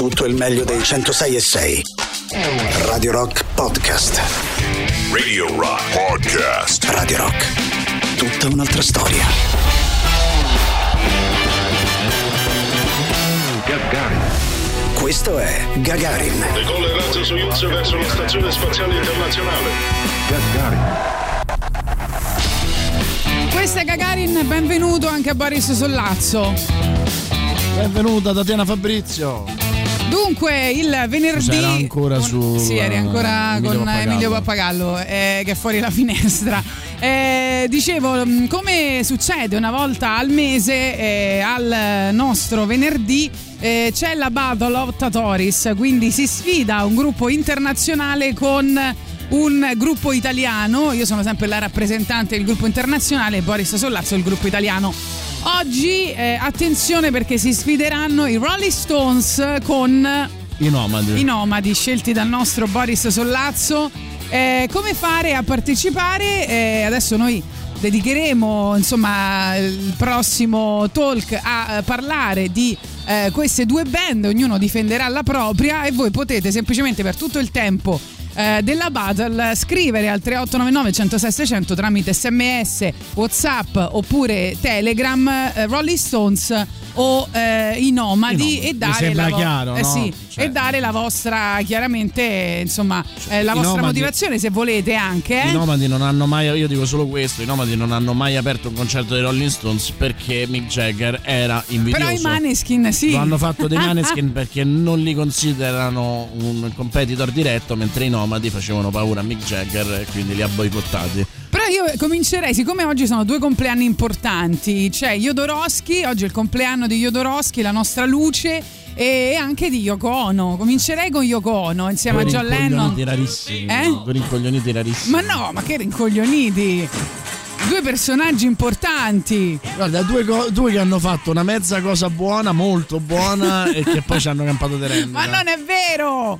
tutto il meglio dei 106 e 6. Radio Rock Podcast. Radio Rock Podcast. Radio Rock. Tutta un'altra storia. Gagarin. Questo è Gagarin. Decolla il razzo Soyuz verso la stazione spaziale internazionale. Gagarin. Questo è Gagarin, benvenuto anche a Boris Sollazzo. Benvenuta Tatiana Fabrizio. Dunque, il venerdì. Era ancora su, Sì, eri ancora eh, Emilio con Pappagallo. Emilio Pappagallo, eh, che è fuori la finestra. Eh, dicevo, mh, come succede una volta al mese, eh, al nostro venerdì. eh, c'è la Battle of Tatoris, quindi si sfida un gruppo internazionale con un gruppo italiano. Io sono sempre la rappresentante del gruppo internazionale, Boris Sollazzo il gruppo italiano. Oggi eh, attenzione perché si sfideranno i Rolling Stones con I nomadi. i nomadi scelti dal nostro Boris Sollazzo. Eh, come fare a partecipare? Eh, adesso noi dedicheremo insomma il prossimo talk a eh, parlare di eh, queste due band, ognuno difenderà la propria e voi potete semplicemente per tutto il tempo eh, della battle scrivere al 3899 106 600 tramite sms whatsapp oppure telegram eh, Rolling Stones o eh, i nomadi I nomadi. e Mi dare sembra la vo- chiaro, eh no? sì, Cioè- e dare la vostra chiaramente insomma eh, la vostra nomadi- motivazione se volete anche eh? I nomadi non hanno mai, io dico solo questo, i nomadi non hanno mai aperto un concerto dei Rolling Stones perché Mick Jagger era invidioso. però i Maneskin sì Lo hanno fatto dei Maneskin perché non li considerano un competitor diretto, mentre i nomadi facevano paura a Mick Jagger e quindi li ha boicottati. Però io comincerei, siccome oggi sono due compleanni importanti, c'è Jodorowsky, oggi è il compleanno di Jodorowsky, la nostra luce, e anche di Yoko Ono. Comincerei con Yoko Ono insieme a Due John Lennon. Eh? Due rincoglioniti rarissimi. Ma no, ma che rincoglioniti! Due personaggi importanti. Guarda, due, co- due che hanno fatto una mezza cosa buona, molto buona, e che poi ci hanno campato rendita. Ma non è vero!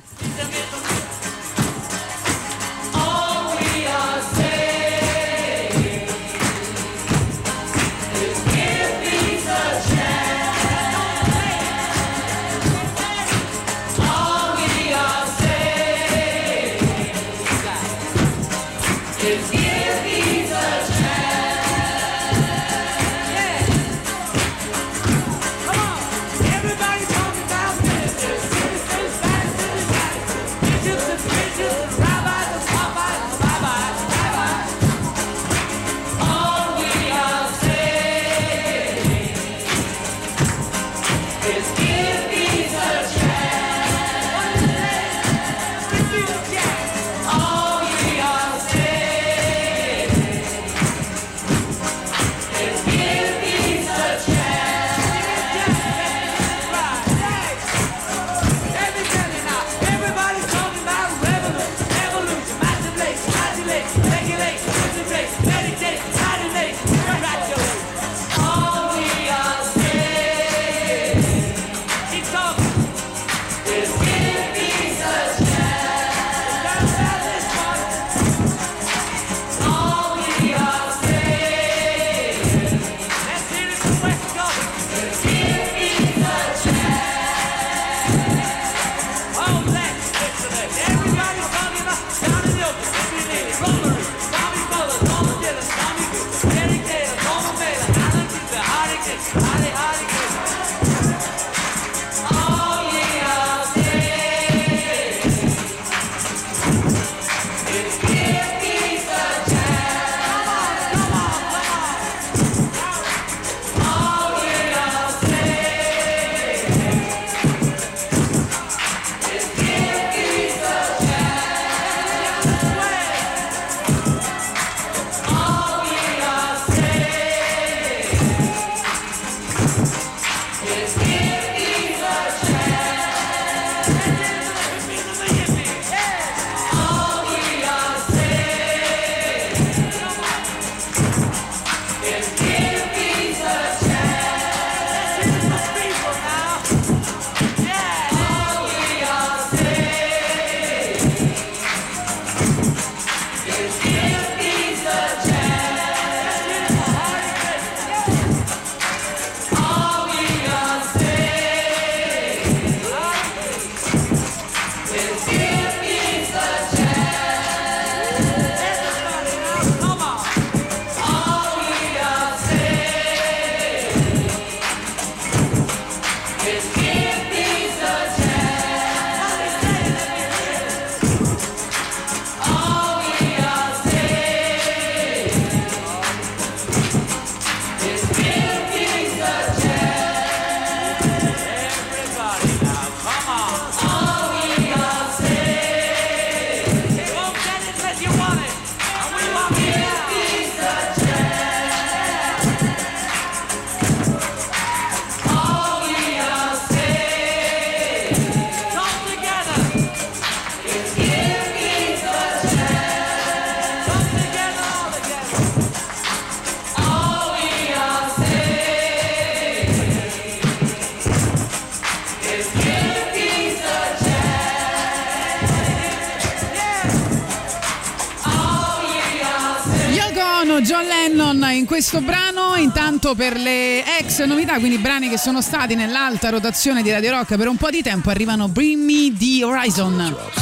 Questo brano. Intanto per le ex novità, quindi brani che sono stati nell'alta rotazione di Radio Rock per un po' di tempo, arrivano Bring Me the Horizon.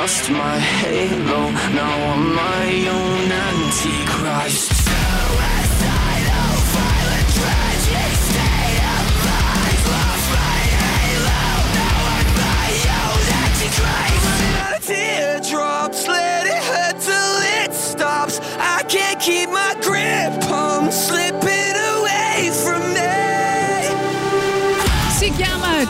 Lost my halo, now I'm my own antichrist. Suicidal, violent, tragic state of mind. Lost my halo, now I'm my own antichrist. Running out of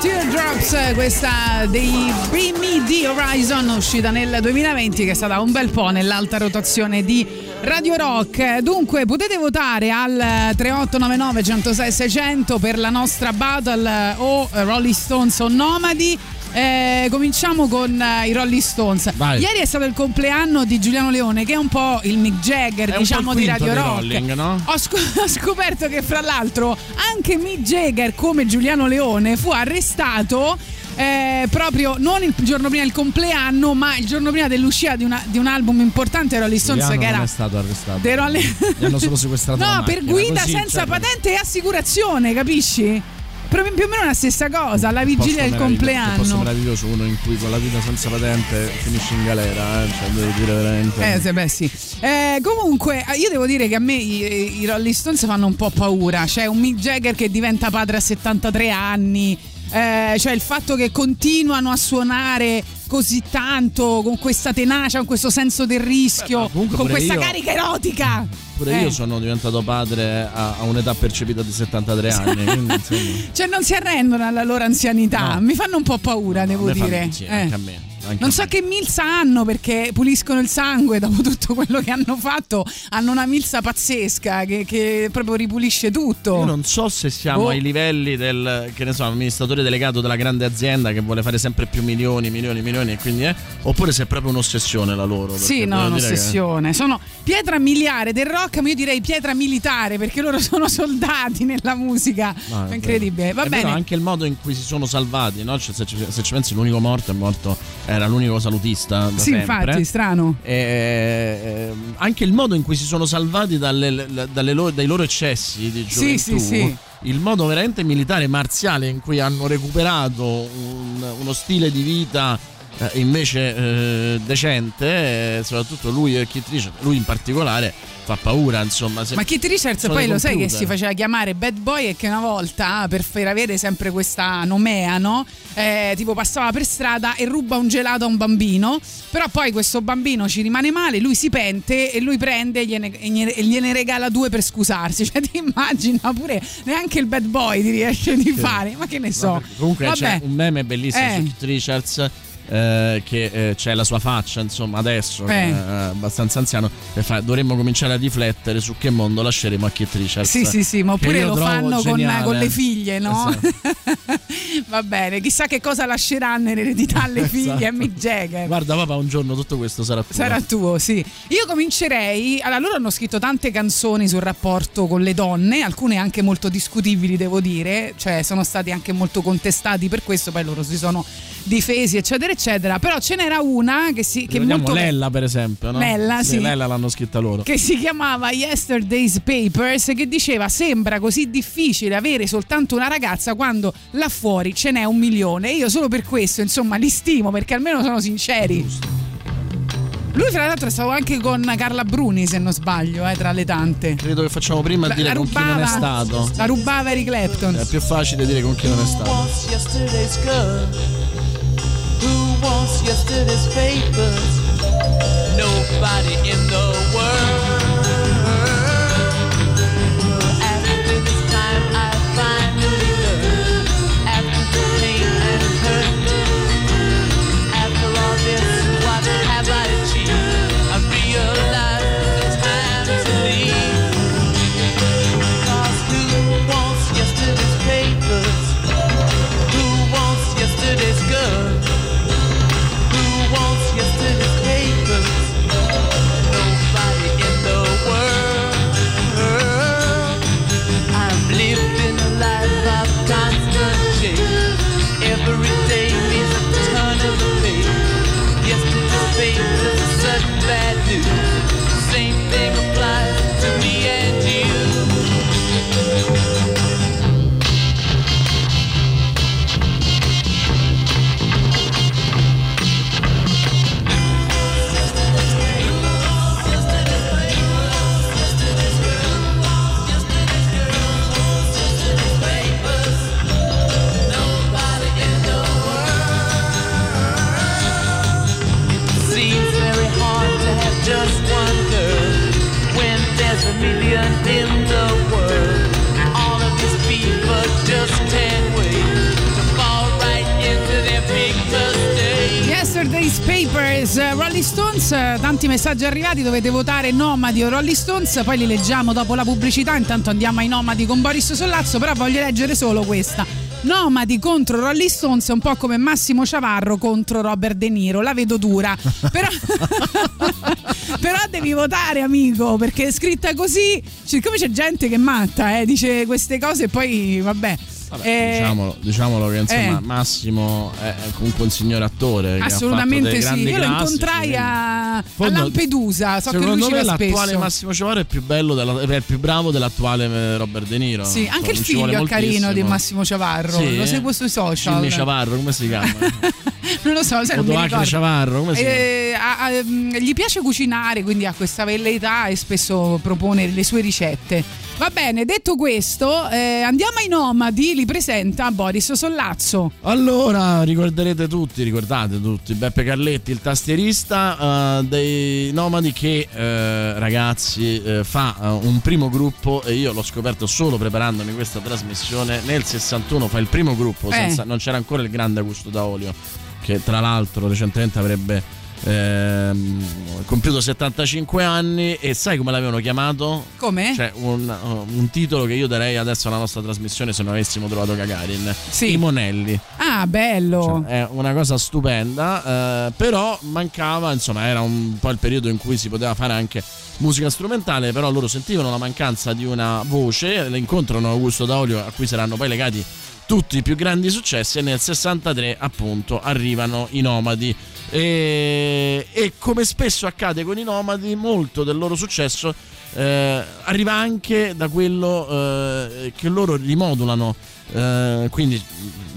Teardrops, questa dei Bring Me the Horizon, uscita nel 2020, che è stata un bel po' nell'alta rotazione di Radio Rock. Dunque potete votare al 3899 106 600 per la nostra battle o Rolling Stones o Nomadi. Eh, cominciamo con eh, i Rolling Stones. Vai. Ieri è stato il compleanno di Giuliano Leone, che è un po' il Mick Jagger, È diciamo, di Radio Rock. Rolling, no? Ho, sc- ho scoperto che, fra l'altro, anche Mick Jagger, come Giuliano Leone, fu arrestato. eh, proprio non il giorno prima del compleanno, ma il giorno prima dell'uscita di, una- di un album importante Rolling Stones Giuliano che non era è stato arrestato. dei Rolling Gli hanno solo sequestrato No, per guida così, senza cioè, patente e assicurazione, capisci? Proprio più o meno la stessa cosa, alla vigilia del meraviglioso- che posto compleanno. meraviglioso uno in cui con la vita senza patente finisce in galera, eh, cioè devo dire veramente. Eh, sì, beh, sì. Eh, comunque, io devo dire che a me i, i Rolling Stones fanno un po' paura. C'è un Mick Jagger che diventa padre a 73 anni. eh, cioè il fatto che continuano a suonare così tanto con questa tenacia, con questo senso del rischio, Beh, con questa io- carica erotica. Pure Eh. io sono diventato padre a, a un'età percepita di 73 anni, quindi. Cioè non si arrendono alla loro anzianità, No. mi fanno un po' paura, devo me fanno- dire. sì, Eh. anche a me. Non so che milza hanno perché puliscono il sangue dopo tutto quello che hanno fatto. Hanno una milza pazzesca che, che proprio ripulisce tutto. Io non so se siamo Boh. ai livelli del che ne so, amministratore delegato della grande azienda che vuole fare sempre più milioni, milioni, milioni e quindi eh, oppure se è proprio un'ossessione la loro. Sì, no, dire che- un'ossessione. Sono pietra miliare del rock, ma io direi pietra militare perché loro sono soldati nella musica. No, è Incredibile. vero. Va È bene. anche il modo in cui si sono salvati, no? Cioè, se, ci, se ci pensi, l'unico morto è morto, era l'unico salutista. Sì, sempre. infatti, strano. E, ehm, anche il modo in cui si sono salvati dalle- dalle loro- dai loro eccessi di Sì, gioventù, sì, sì. il modo veramente militare marziale in cui hanno recuperato un- uno stile di vita eh, invece eh, decente, eh, soprattutto lui e Keith Richards, lui in particolare fa paura, insomma. Ma Keith Richards poi lo sai che si faceva chiamare Bad Boy e che una volta, per far avere sempre questa nomea, no? Eh, tipo passava per strada e ruba un gelato a un bambino, però poi questo bambino ci rimane male, lui si pente e lui prende e gliene, e gliene- regala due per scusarsi. Cioè ti immagina pure neanche il Bad Boy ti riesce di fare, ma che ne so. Comunque Vabbè. c'è un meme bellissimo Eh. su Keith Richards. Eh, che eh, c'è la sua faccia insomma adesso Eh. è abbastanza anziano e fa, dovremmo cominciare a riflettere su che mondo lasceremo a Keith Richards Sì, sì, sì, ma oppure lo fanno con, con le figlie, no? Esatto. Va bene, chissà che cosa lasceranno in eredità alle figlie Esatto. a Mick Jagger. guarda papà un giorno tutto questo sarà tuo Sarà tuo, sì. Io comincerei. Allora, loro hanno scritto tante canzoni sul rapporto con le donne, alcune anche molto discutibili, devo dire, cioè sono stati anche molto contestati per questo, poi loro si sono difesi, eccetera, eccetera. Però ce n'era una che, si, che molto. Lella per esempio no? Lella, sì. Lella l'hanno scritta loro che si chiamava Yesterday's Papers che diceva sembra così difficile avere soltanto una ragazza quando là fuori ce n'è un milione e io solo per questo insomma li stimo perché almeno sono sinceri lui fra l'altro è stato anche con Carla Bruni se non sbaglio eh, tra le tante credo che facciamo prima a La- dire la con chi non è rubava- stato la rubava Eric Clapton è più facile dire con chi non è stato wants yesterday's papers? Nobody in the world. Tanti messaggi arrivati, dovete votare Nomadi o Rolling Stones, poi li leggiamo dopo la pubblicità, intanto andiamo ai Nomadi con Boris Sollazzo, però voglio leggere solo questa. Nomadi contro Rolling Stones è un po' come Massimo Ciavarro contro Robert De Niro, la vedo dura. Però, però devi votare, amico, perché è scritta così. Siccome c'è gente che è matta, eh, dice queste cose e poi vabbè. Vabbè, Eh, diciamolo, diciamolo che insomma eh. Massimo è comunque un signor attore Assolutamente sì. Io lo incontrai a, a Fondo- Lampedusa, so che lui ci va l'attuale spesso. Massimo Ciavaro è più bello della- è il più bravo dell'attuale eh, Robert De Niro. Sì, Insomma, anche il non ci vuole figlio è carino di. Massimo Ciavarro, Sì? lo seguo sui social. Jimmy Ciavarro, come si chiama? non lo so, sai, non mi ricordo. Ciavarro, come si chiama? Eh, ha- ha- mm, gli piace cucinare, quindi ha questa velleità e spesso propone le sue ricette. Va bene, detto questo, eh, andiamo ai nomadi, li presenta Boris Sollazzo. Allora, ricorderete tutti, ricordate tutti, Beppe Carletti, il tastierista eh, dei Nomadi che, eh, ragazzi, eh, fa eh, un primo gruppo e io l'ho scoperto solo preparandomi questa trasmissione. Nel 61 fa il primo gruppo, Eh. senza- non c'era ancora il grande Augusto Daolio, che tra l'altro recentemente avrebbe ehm, compiuto 75 anni e sai come l'avevano chiamato? Come? Cioè un, un titolo che io darei adesso alla nostra trasmissione se non avessimo trovato Gagarin. Sì. I Monelli. ah, bello. Cioè, è una cosa stupenda, eh, però mancava, insomma, era un po' il periodo in cui si poteva fare anche musica strumentale, però loro sentivano la mancanza di una voce, le incontrano Augusto Daolio a cui saranno poi legati tutti i più grandi successi e nel 63 appunto arrivano i Nomadi. E, e come spesso accade con i Nomadi molto del loro successo eh, arriva anche da quello eh, che loro rimodulano Eh, quindi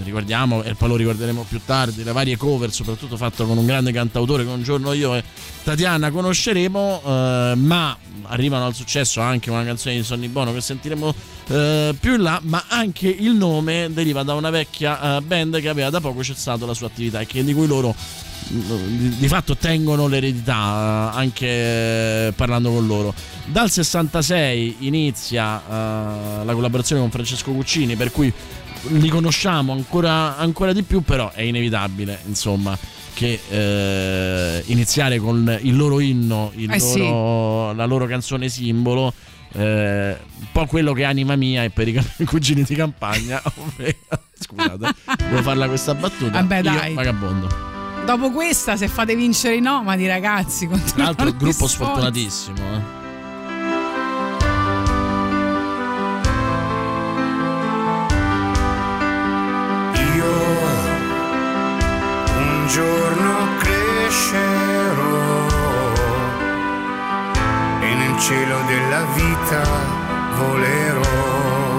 ricordiamo, e poi lo ricorderemo più tardi, le varie cover, soprattutto fatto con un grande cantautore che un giorno io e Tatiana conosceremo, eh, ma arrivano al successo anche una canzone di Sonny Bono che sentiremo eh, più in là, ma anche il nome deriva da una vecchia eh, band che aveva da poco cessato la sua attività e che di cui loro di, fatto tengono l'eredità eh, anche eh, parlando con loro. Dal 66 inizia eh, la collaborazione con Francesco Cuccini, per cui li conosciamo ancora, ancora di più, però è inevitabile, insomma, che eh, iniziare con il loro inno, il Eh sì. loro- la loro canzone simbolo. eh, un po' quello che anima mia e per i cugini di campagna scusate devo farla questa battuta Vabbè, Io, dai. vagabondo Dopo questa, se fate vincere i nomadi, ragazzi, tra l'altro gli gruppo sforzi. sfortunatissimo eh. Io un giorno crescerò e nel cielo della vita volerò.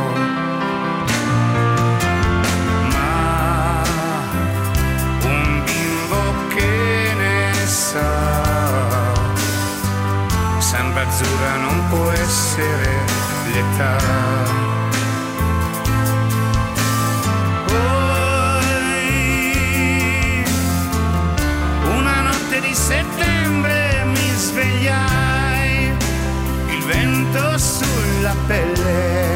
Ne sa, samba azzurra non può essere l'età. Una notte di settembre mi svegliai, il vento sulla pelle,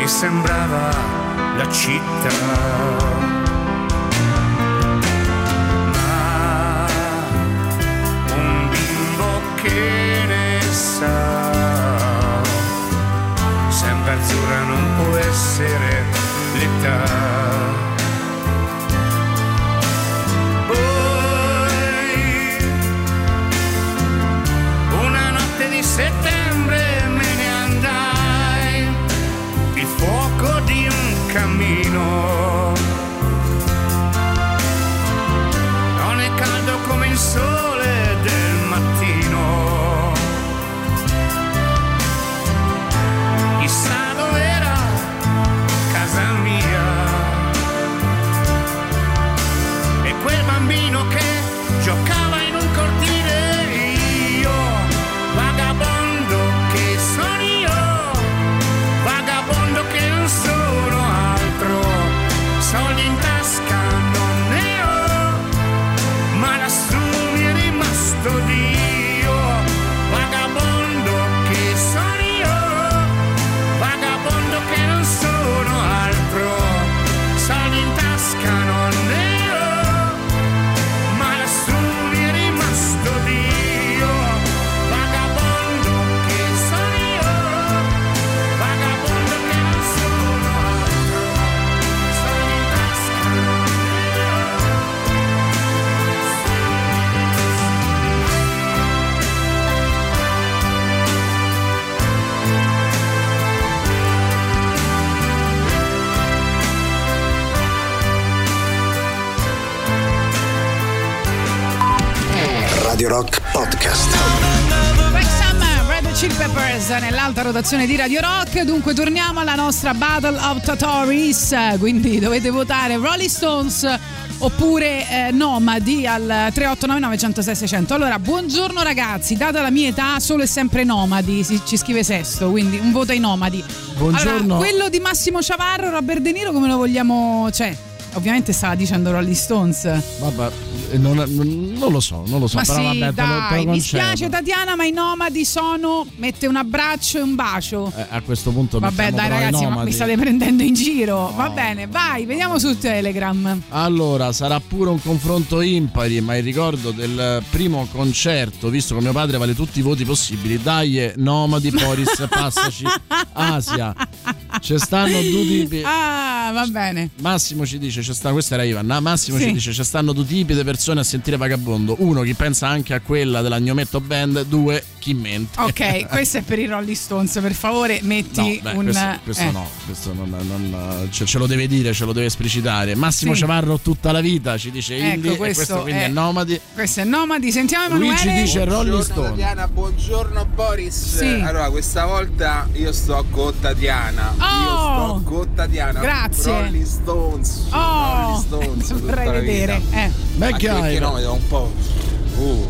mi sembrava la città. Ma un bimbo che ne sa, sempre azzurra non può essere l'età. so Podcast. Red Chili Peppers nell'alta rotazione di Radio Rock. Dunque torniamo alla nostra Battle of Totoris. Quindi dovete votare Rolling Stones oppure eh, Nomadi al 3899 106 600. Allora, buongiorno ragazzi, data la mia età solo e sempre Nomadi, si- ci scrive Sesto, quindi un voto ai Nomadi. Buongiorno. Allora, quello di Massimo Ciavarro, Robert De Niro, come lo vogliamo... Cioè, ovviamente stava dicendo Rolling Stones. Vabbè, eh, non, non- lo so, non lo so. ma però sì, vabbè, te lo- te lo dai, mi spiace Tatiana, ma i nomadi sono mette un abbraccio e un bacio. Eh, a questo punto Vabbè, dai ragazzi, ma mi state prendendo in giro. Va bene, vai, vediamo su Telegram. Allora, sarà pure un confronto impari, ma il ricordo del primo concerto, visto che mio padre vale tutti i voti possibili, dai, Nomadi, Boris, passaci, Asia. Ci stanno due tipi. Ah, va bene. Massimo ci dice, ci sta, questa era Ivan, ah, Massimo Sì. ci dice, ci stanno due tipi di persone a sentire Vagabondo. Uno, chi pensa anche a quella della Gnometto Band, due, chi mente. Ok, questo è per i Rolling Stones, per favore metti No, beh, un... questo, questo eh. no, questo non, non- ce, ce lo deve dire, ce lo deve esplicitare. Massimo Sì. Ciavarro tutta la vita ci dice Ecco, Indie e questo questo quindi è- è Nomadi. Questo è Nomadi, sentiamo Emanuele. Luigi dice Rolling Buongiorno Stone. Tatiana, buongiorno Boris. Sì. Allora, questa volta io sto con Tatiana. Oh! Io sto con Tatiana. Grazie. Rolling Stones. Oh, Rolling Stones. vorrei vedere. Eh. Perché no, da un po'. Uh.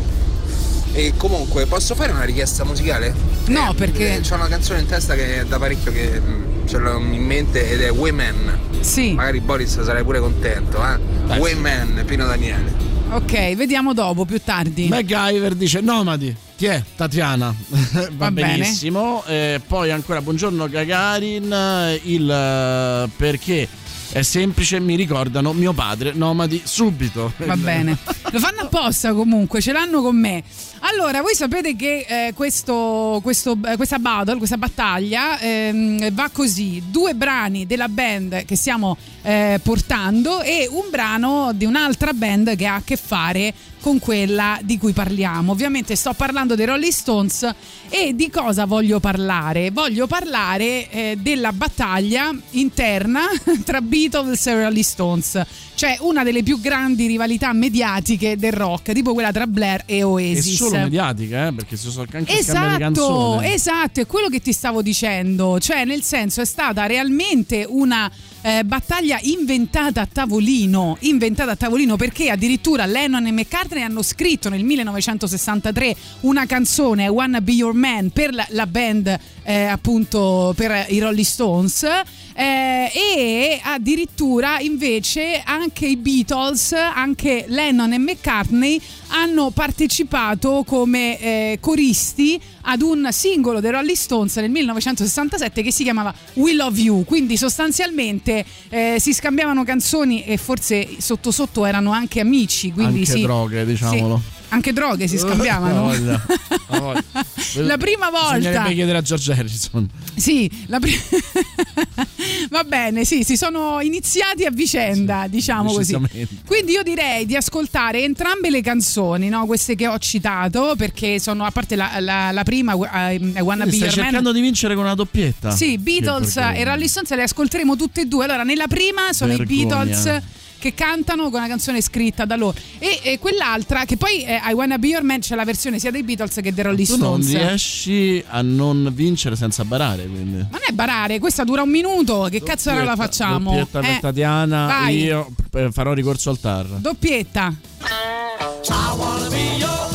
E comunque, posso fare una richiesta musicale? No, perché- C'ho una canzone in testa che è da parecchio che mm, ce l'ho in mente ed è Women. Sì, Magari Boris sarei pure contento, eh? Dai. Women, Pino Daniele. ok, vediamo dopo, più tardi. MacGyver dice Nomadi. È Tatiana? Va, Va benissimo. Eh, poi ancora buongiorno Gagarin. Il eh, perché è semplice, mi ricordano mio padre, Nomadi subito. Va bene, lo fanno apposta comunque, ce l'hanno con me. Allora, voi sapete che eh, questo, questo- eh, questa battle, questa battaglia ehm, va così: due brani della band che stiamo eh, portando e un brano di un'altra band che ha a che fare con quella di cui parliamo. Ovviamente sto parlando dei Rolling Stones e di cosa voglio parlare? Voglio parlare eh, della battaglia interna tra Beatles e Rolling Stones, cioè una delle più grandi rivalità mediatiche del rock, tipo quella tra Blair e E Oasis. Solo mediatica, eh, perché si sono anche Esatto, esatto, è quello che ti stavo dicendo, cioè nel senso è stata realmente una eh, battaglia inventata a tavolino, inventata a tavolino perché addirittura Lennon e McCartney hanno scritto nel 1963 una canzone Wanna Be Your Man per la, la band eh, appunto per i Rolling Stones eh, e addirittura invece anche i Beatles, anche Lennon e McCartney hanno partecipato come eh, coristi ad un singolo dei Rolling Stones nel 1967 che si chiamava We Love You, quindi sostanzialmente eh, si scambiavano canzoni e forse sotto sotto erano anche amici, quindi Anche sì. droghe, diciamolo. Sì, anche droghe si scambiavano. voglia, la voglia. La prima volta. Bisognerebbe chiedere a George Harrison. Sì, la pri- va bene, sì, si sono iniziati a vicenda, diciamo così. Quindi io direi di ascoltare entrambe le canzoni, no? queste che ho citato, perché sono, a parte la, la- la prima, I, I Wanna Be Stai Your Man. cercando di vincere con una doppietta. Sì, Beatles e Rolling Stones le ascolteremo tutte e due. Allora, nella prima sono Vergogna. i Beatles che cantano con una canzone scritta da loro e, e quell'altra che poi è I Wanna Be Your Man c'è la versione sia dei Beatles che dei Rolling Tu non Stones. riesci a non vincere senza barare, quindi. Ma non è barare, questa dura un minuto. Che cazzo ora la Doppietta- facciamo? Doppietta per Eh, Tatiana, vai. io eh, farò ricorso al TAR. Doppietta. I wanna be your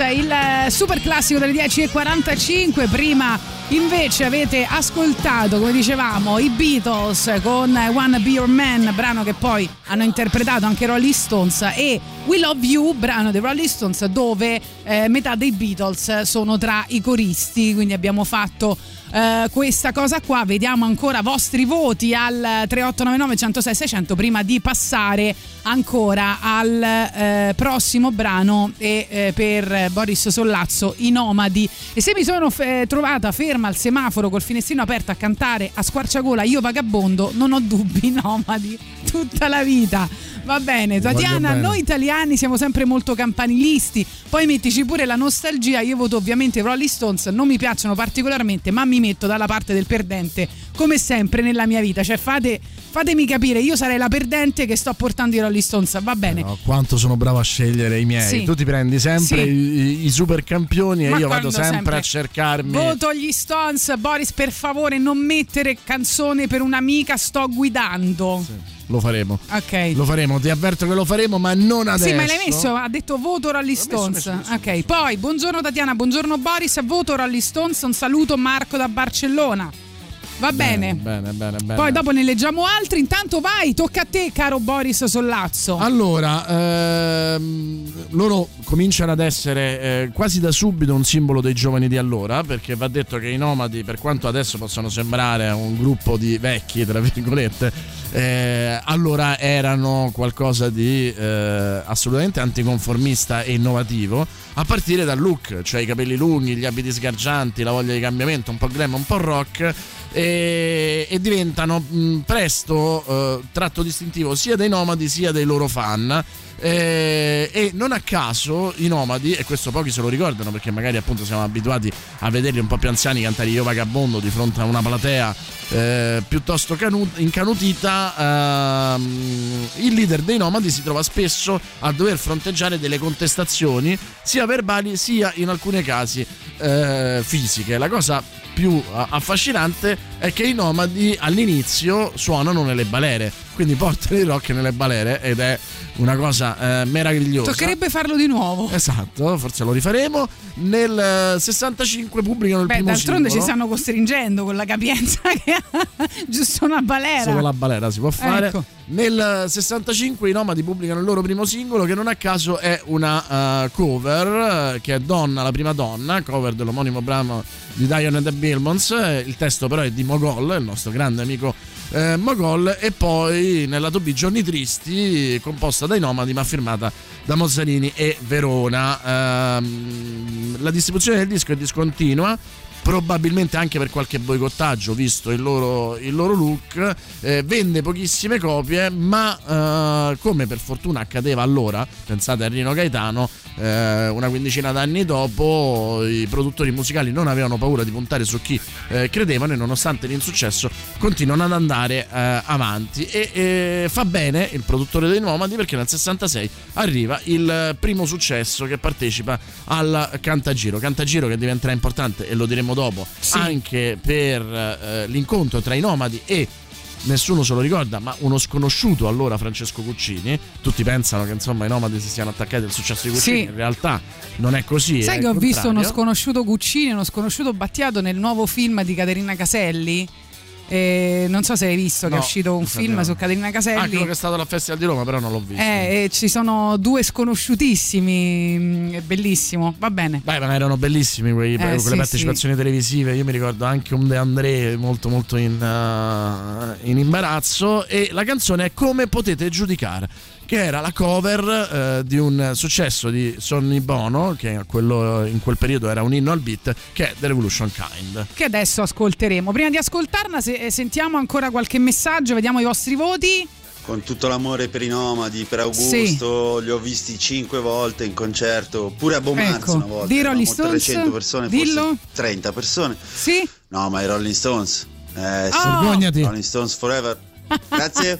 Il eh, super classico delle 10.45. Prima invece avete ascoltato, come dicevamo, i Beatles con Wanna Be Your Man, brano che poi hanno interpretato anche Rolling Stones, e We Love You, brano dei Rolling Stones, dove eh, metà dei Beatles sono tra i coristi. Quindi abbiamo fatto eh, questa cosa qua. Vediamo ancora vostri voti al 3899 106 600 prima di passare ancora al eh, prossimo brano e eh, per Boris Sollazzo i nomadi e se mi sono fe- trovata ferma al semaforo col finestrino aperto a cantare a squarciagola io vagabondo non ho dubbi nomadi tutta la vita va bene Tatiana bene. noi italiani siamo sempre molto campanilisti poi mettici pure la nostalgia io voto ovviamente i Rolling Stones non mi piacciono particolarmente ma mi metto dalla parte del perdente come sempre nella mia vita cioè fate, fatemi capire io sarei la perdente che sto portando i Rolling Stones va bene No, quanto sono bravo a scegliere i miei. Sì. Tu ti prendi sempre Sì. i, i super campioni e Ma io vado sempre, sempre? a cercarmi. Voto gli Stones, Boris, per favore, non mettere canzone per un'amica, sto guidando. Lo faremo. Ok. Lo faremo, ti avverto che lo faremo, ma non adesso. Sì, ma l'hai messo? Ha detto voto Rolling Stones. ok, poi buongiorno Tatiana, buongiorno Boris, voto Rolling Stones. Un saluto Marco da Barcellona. Va bene. Bene, bene, bene. Poi dopo ne leggiamo altri. Intanto vai, tocca a te, caro Boris Sollazzo. Allora, ehm, loro cominciano ad essere eh, quasi da subito un simbolo dei giovani di allora, perché va detto che i nomadi, per quanto adesso possano sembrare un gruppo di vecchi, tra virgolette, eh, allora erano qualcosa di eh, assolutamente anticonformista e innovativo, a partire dal look, cioè i capelli lunghi, gli abiti sgargianti, la voglia di cambiamento, un po' glam, un po' rock. E, e diventano mh, presto eh, tratto distintivo sia dei nomadi sia dei loro fan. Eh, e non a caso i nomadi, e questo pochi se lo ricordano perché magari appunto siamo abituati a vederli un po' più anziani cantare Io Vagabondo di fronte a una platea eh, piuttosto canu- incanutita, ehm, il leader dei nomadi si trova spesso a dover fronteggiare delle contestazioni sia verbali sia in alcuni casi eh, fisiche. La cosa più affascinante è che i nomadi all'inizio suonano nelle balere, quindi portano il rock nelle balere ed è una cosa eh, meravigliosa. Toccherebbe farlo di nuovo. Esatto, forse lo rifaremo. Nel eh, 65 pubblicano il Beh, primo d'altronde ci stanno costringendo con la capienza che ha giusto una balera. Solo la balera si può fare. Ecco. Nel 65 i Nomadi pubblicano il loro primo singolo che non a caso è una eh, cover eh, che è Donna, la prima donna, cover dell'omonimo brano di Diane and the Billmons. Eh, Il testo però è di Mogol, il nostro grande amico eh, Mogol. E poi nella B Giorni Tristi, composta dai Nomadi ma firmata da Mozzarini e Verona. Ehm, la distribuzione del disco è discontinua probabilmente anche per qualche boicottaggio visto il loro, il loro look eh, vende pochissime copie ma eh, come per fortuna accadeva allora pensate a Rino Gaetano eh, una quindicina d'anni dopo i produttori musicali non avevano paura di puntare su chi eh, credevano e nonostante l'insuccesso continuano ad andare eh, avanti. E fa bene il produttore dei Nomadi perché nel 66 arriva il primo successo che partecipa al Cantagiro. Cantagiro che diventerà importante e lo diremo dopo anche per eh, l'incontro tra i Nomadi e nessuno se lo ricorda, ma uno sconosciuto allora Francesco Cuccini. Tutti pensano che insomma i nomadi si siano attaccati al successo di Cuccini, Sì. in realtà non è così. Sai è che ho il visto uno contrario. sconosciuto Guccini, uno sconosciuto Battiato nel nuovo film di Caterina Caselli? Eh, non so se hai visto che No, è uscito un film sapevo. su Caterina Ah, Caselli. quello che è stato alla Festival di Roma, però non l'ho visto. Eh, e ci sono due sconosciutissimi, mm, è bellissimo, va bene. Beh, ma erano bellissimi quei- Eh, quelle sì, partecipazioni televisive. Io mi ricordo anche un De André molto, molto in, uh, in imbarazzo. E la canzone è Come potete giudicare, che era la cover eh, di un successo di Sonny Bono, che quello- in quel periodo era un inno al beat, che è The Revolution Kind. Che adesso ascolteremo. Prima di ascoltarla, se- eh, sentiamo ancora qualche messaggio, vediamo i vostri voti. Con tutto l'amore per i nomadi, per Augusto, li ho visti cinque volte in concerto, pure a Bomarzo Ecco, una volta. di Rolling Stones? 300 persone, Dillo. forse 30 persone. Sì? No, ma i Rolling Stones. Eh, sì. Oh! Vergognati. Rolling Stones forever. Grazie.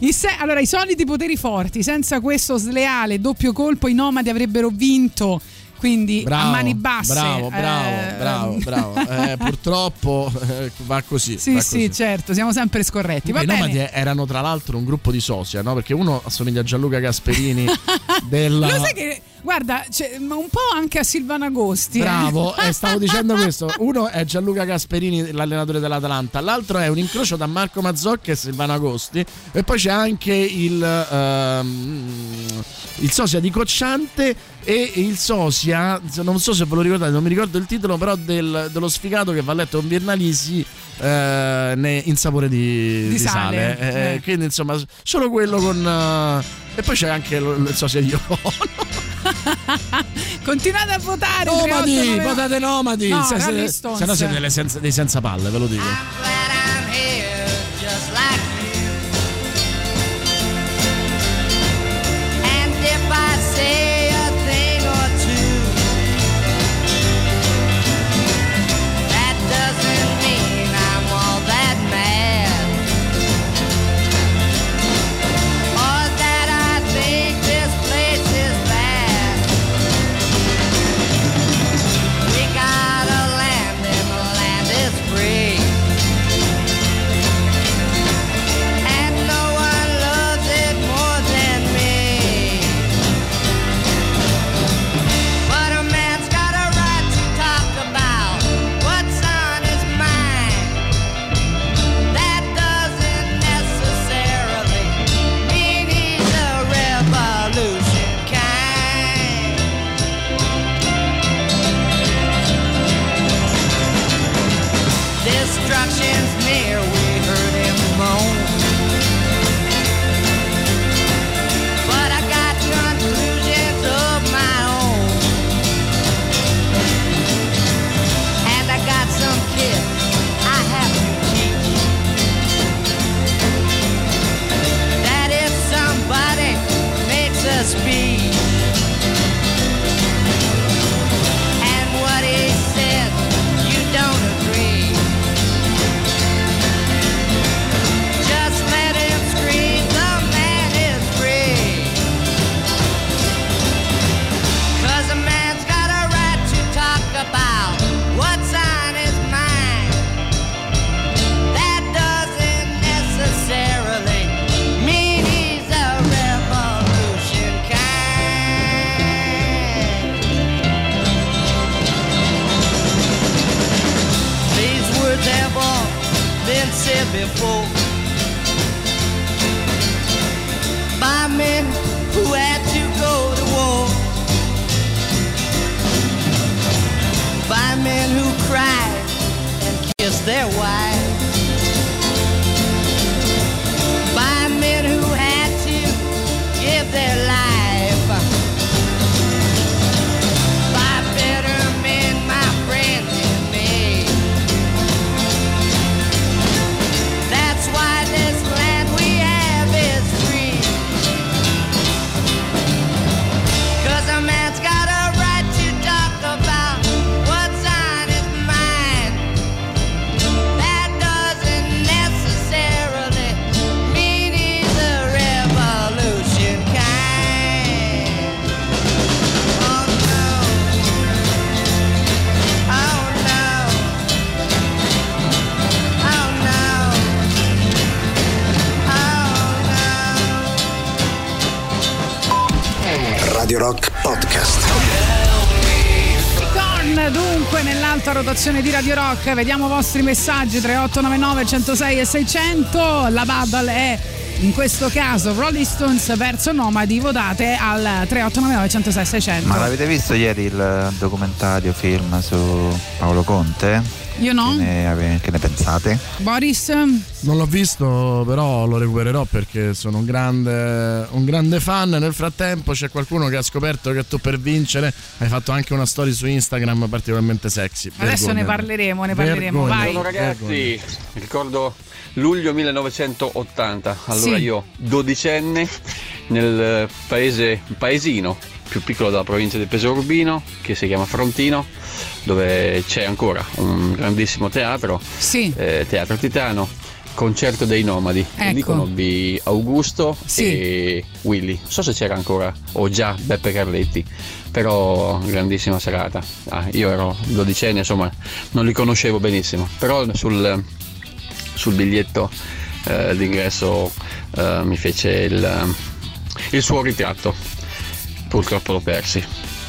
I se- allora, i soliti poteri forti, senza questo sleale doppio colpo, i nomadi avrebbero vinto quindi Bravo, a mani basse. bravo, bravo, eh, bravo, bravo. Eh, purtroppo eh, va così. Sì, va sì, così. certo, siamo sempre scorretti. I nomadi erano tra l'altro un gruppo di socia, no? Perché uno assomiglia a Gianluca Gasperini della... Lo sai che, guarda, c'è- ma un po' anche a Silvana Agosti. eh. Bravo, eh, stavo dicendo questo. Uno è Gianluca Gasperini, l'allenatore dell'Atalanta, l'altro è un incrocio da Marco Mazzocchi e Silvano Agosti. E poi c'è anche il, ehm, il sosia di Cocciante e il sosia, non so se ve lo ricordate, non mi ricordo il titolo, però del- dello sfigato che va a letto con Viernalisi eh, in sapore di, Di di sale, sale. Eh, eh. Quindi insomma, solo quello con... eh, e poi c'è anche il, il sosia di Yoko Continuate a votare. Nomadi, 3899. votate nomadi. No, se, se, se no siete delle senza- dei senza palle, ve lo dico. Radio Rock vediamo i vostri messaggi 3899 106 e 600 la battle è in questo caso Rolling Stones verso Nomadi votate al 3899 106 600 Ma l'avete visto ieri il documentario film su Paolo Conte? Io no Che ne, che ne pensate? Boris Non l'ho visto, però lo recupererò perché sono un grande, un grande fan. Nel frattempo c'è qualcuno che ha scoperto che tu per vincere hai fatto anche una storia su Instagram particolarmente sexy. adesso ne Vergogna. parleremo ne parleremo Vergogna. vai Buongiorno ragazzi, ricordo luglio 1980, allora Sì. io dodicenne nel paese, paesino più piccolo della provincia di Pesaro Urbino che si chiama Frontino dove c'è ancora un grandissimo teatro, sì eh, Teatro Titano concerto dei Nomadi. E lì Ecco. conobbi Augusto Sì. e Willy. Non so se c'era ancora o già Beppe Carletti, però grandissima serata. Ah, io ero dodicenne, insomma, non li conoscevo benissimo, però sul, sul biglietto eh, d'ingresso eh, mi fece il, il suo ritratto. Purtroppo l'ho persi.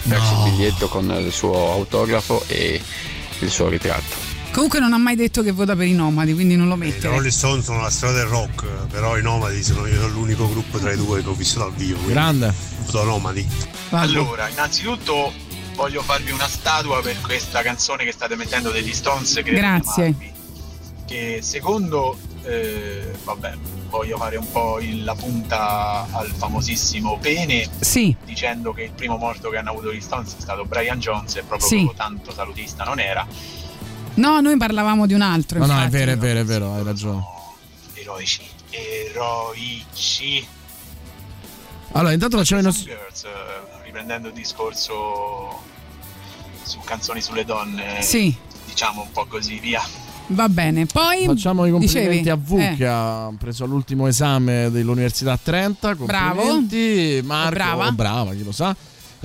Persi il biglietto con il suo autografo e il suo ritratto. Comunque non ha mai detto che vota per i nomadi, quindi non lo I mette. Rolling Stone sono la storia del rock, però i Nomadi sono io sono l'unico gruppo tra i due che ho visto dal vivo. Grande. Voto Nomadi. Allora, innanzitutto voglio farvi una statua per questa canzone che state mettendo degli Stones. Grazie. Che secondo, eh, vabbè, voglio fare un po' il- la punta al famosissimo Pene. Sì. Dicendo che il primo morto che hanno avuto gli Stones è stato Brian Jones e proprio Sì. tanto salutista non era. No, noi parlavamo di un altro. No, no, è infatti. vero, è vero, è vero, hai ragione. Eroici. Eroici. Allora, intanto facciamo i nostri. Girls, eh, riprendendo il discorso su canzoni sulle donne. Sì. Diciamo un po' così, via. Va bene. Poi Facciamo i complimenti dicevi? a V Eh, che ha preso l'ultimo esame dell'Università a Trenta. Bravo. Complimenti. Marco, brava. o brava, chi lo sa.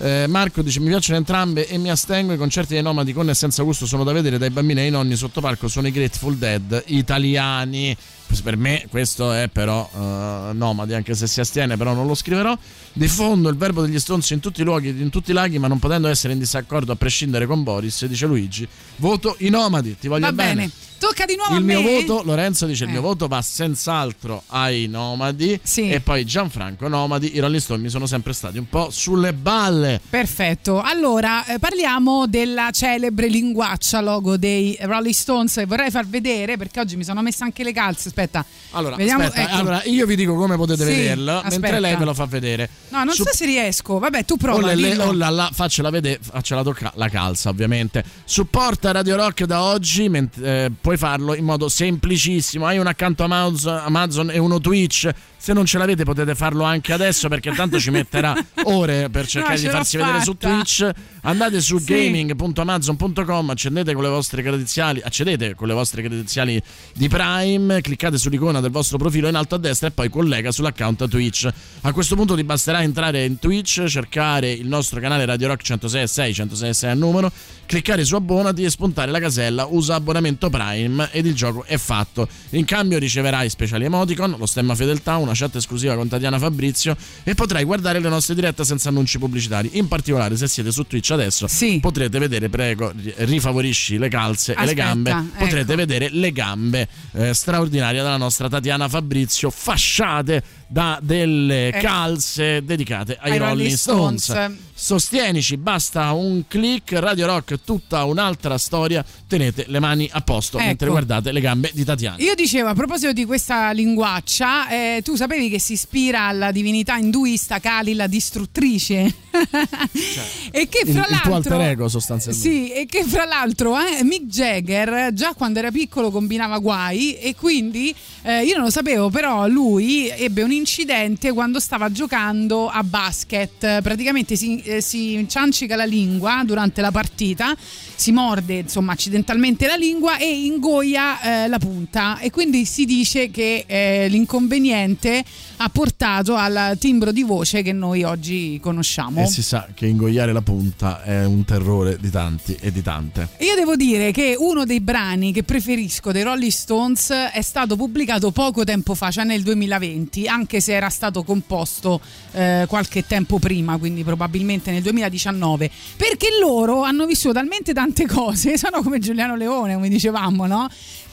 Eh, Marco dice: Mi piacciono entrambe e mi astengo. I concerti dei nomadi con e senza gusto sono da vedere dai bambini ai nonni sotto palco. Sono i Grateful Dead italiani. Per me questo è però eh, nomadi, anche se si astiene, però non lo scriverò. Diffondo il verbo degli stronzi in tutti i luoghi, in tutti i laghi, ma non potendo essere in disaccordo a prescindere con Boris, dice Luigi. Voto i nomadi, ti voglio Va bene. bene. Tocca di nuovo Il a me. mio voto, Lorenzo dice: il Eh. mio voto va senz'altro ai Nomadi. E poi Gianfranco Nomadi. I Rolling Stone mi sono sempre stati un po' sulle balle. Perfetto, allora eh, parliamo della celebre linguaccia logo dei Rolling Stones e vorrei far vedere perché oggi mi sono messa anche le calze, aspetta. Allora, Vediamo, aspetta, ecco. allora, io vi dico come potete Sì, vederlo, mentre aspetta. lei ve lo fa vedere. No, non Su- so se riesco, vabbè tu prova. Oh, le- dillo. oh là, faccela vedere, faccela toccare la calza, ovviamente. Supporta Radio Rock da oggi, ment- eh, puoi farlo in modo semplicissimo. Hai un account Amazon, Amazon e uno Twitch. Se non ce l'avete potete farlo anche adesso perché tanto ci metterà ore per cercare No, di farsi vedere su. Twitch. Andate su Sì. gaming.amazon.com, accendete con le vostre credenziali, accedete con le vostre credenziali di Prime, cliccate sull'icona del vostro profilo in alto a destra e poi collega sull'account Twitch. A questo punto ti basterà entrare in Twitch, cercare il nostro canale Radio Rock 106.6, 106.6 a numero, cliccare su abbonati e spuntare la casella usa abbonamento Prime ed il gioco è fatto. In cambio riceverai speciali emoticon, lo stemma fedeltà, una chat esclusiva con Tatiana Fabrizio e potrai guardare le nostre dirette senza annunci pubblicitari. In particolare se siete su Twitch adesso potrete vedere, prego, ri- rifavorisci le calze e le Aspetta, gambe, ecco. potrete vedere le gambe eh, straordinarie della nostra Tatiana Fabrizio fasciate da delle Eh. calze dedicate ai, Ai Rolling Rolling Stones. Stones. Sostienici, basta un click, Radio Rock, tutta un'altra storia. Tenete le mani a posto Ecco. mentre guardate le gambe di Tatiana. Io dicevo a proposito di questa linguaccia, eh, tu sapevi che si ispira alla divinità induista Kali, la distruttrice? e che il, fra il l'altro tuo alter ego sostanzialmente. Sì, e che fra l'altro eh, Mick Jagger già quando era piccolo combinava guai e quindi eh, io non lo sapevo, però lui ebbe un incidente quando stava giocando a basket. Praticamente si, eh, si ciancica la lingua durante la partita, si morde insomma accidentalmente la lingua e ingoia eh, la punta e quindi si dice che eh, l'inconveniente ha portato al timbro di voce che noi oggi conosciamo. E si sa che ingoiare la punta è un terrore di tanti e di tante. Io devo dire che uno dei brani che preferisco dei Rolling Stones è stato pubblicato poco tempo fa, cioè nel 2020, anche se era stato composto eh, qualche tempo prima, quindi probabilmente nel 2019, perché loro hanno vissuto talmente tante cose, sono come Giuliano Leone, come dicevamo, no?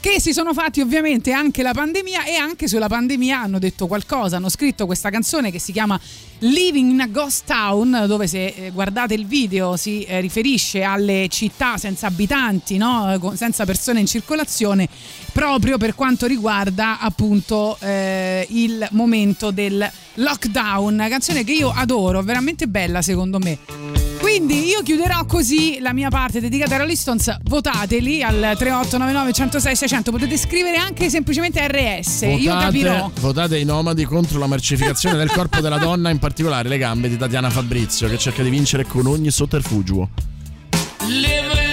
Che si sono fatti ovviamente anche la pandemia e anche sulla pandemia hanno detto qualcosa, hanno scritto questa canzone che si chiama Living in a Ghost Town, dove se eh, guardate il video si eh, riferisce alle città senza abitanti, no? Eh, senza persone in circolazione, proprio per quanto riguarda appunto eh, il momento del lockdown, canzone che io adoro, veramente bella secondo me. Quindi io chiuderò così la mia parte dedicata ai Rolling Stones. Votateli al 3899 106 600. Potete scrivere anche semplicemente RS. io capirò. votate i nomadi contro la mercificazione del corpo della donna, in particolare le gambe di Tatiana Fabrizio, che cerca di vincere con ogni sotterfugio. Living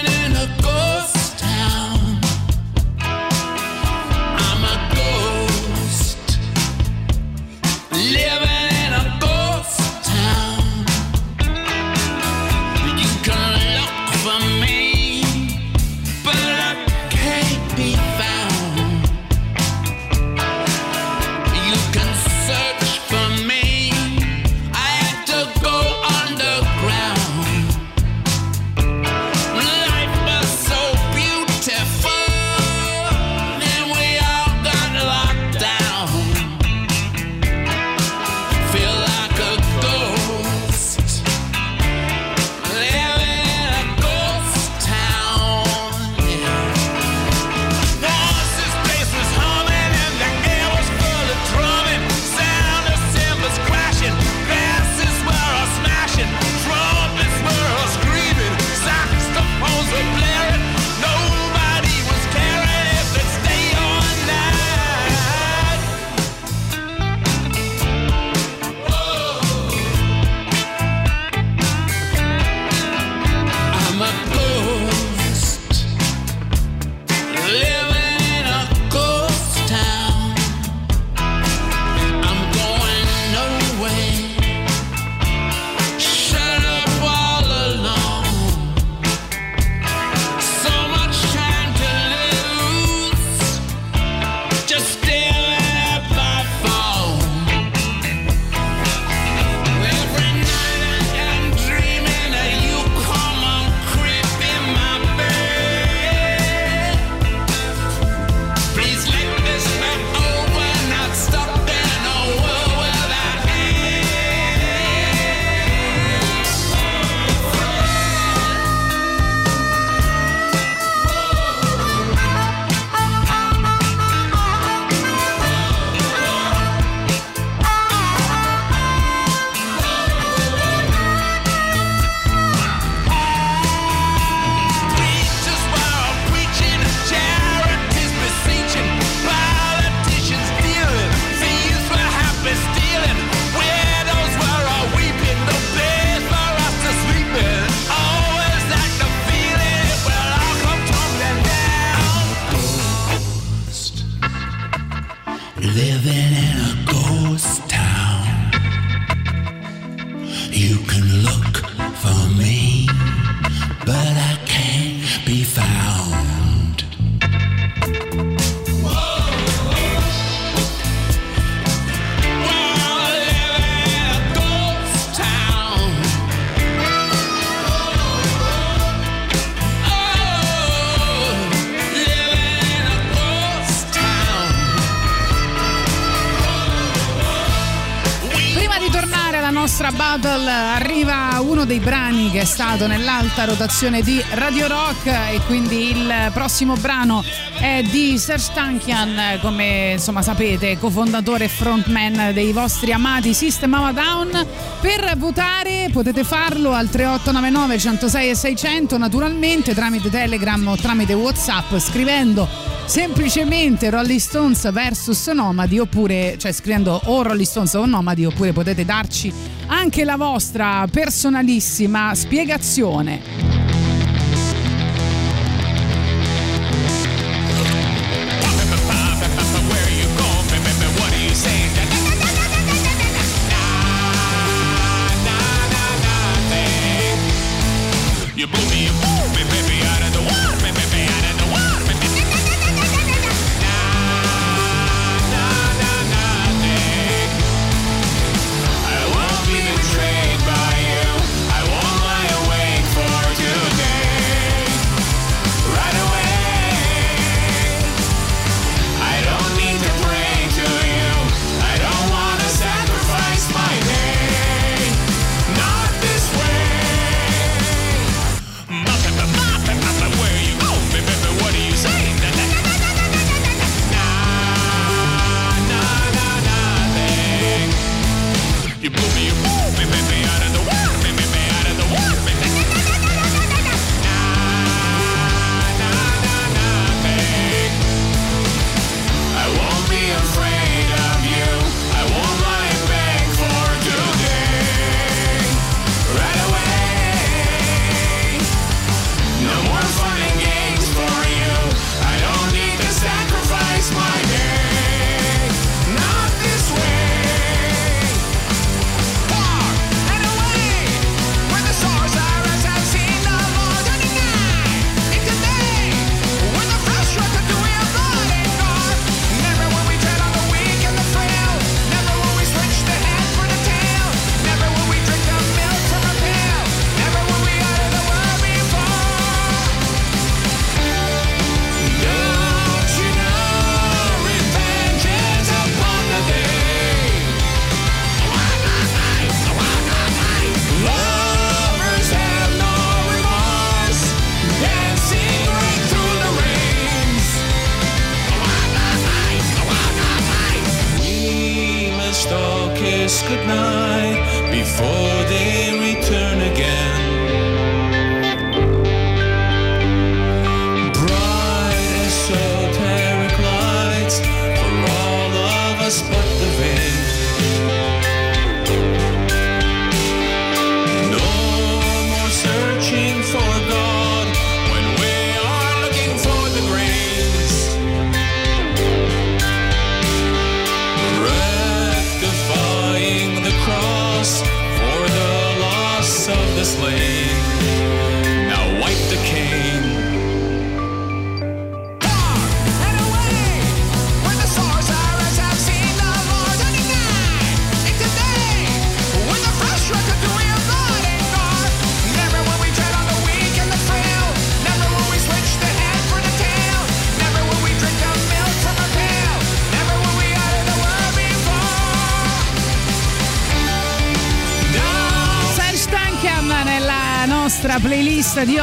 stato nell'alta rotazione di Radio Rock e quindi il prossimo brano è di Serge Tankian come insomma sapete cofondatore e frontman dei vostri amati System of Down. Per votare potete farlo al 3899 106 e 600 naturalmente tramite Telegram o tramite Whatsapp scrivendo semplicemente Rolling Stones versus Nomadi oppure cioè scrivendo o Rolling Stones o Nomadi oppure potete darci anche la vostra personalissima spiegazione.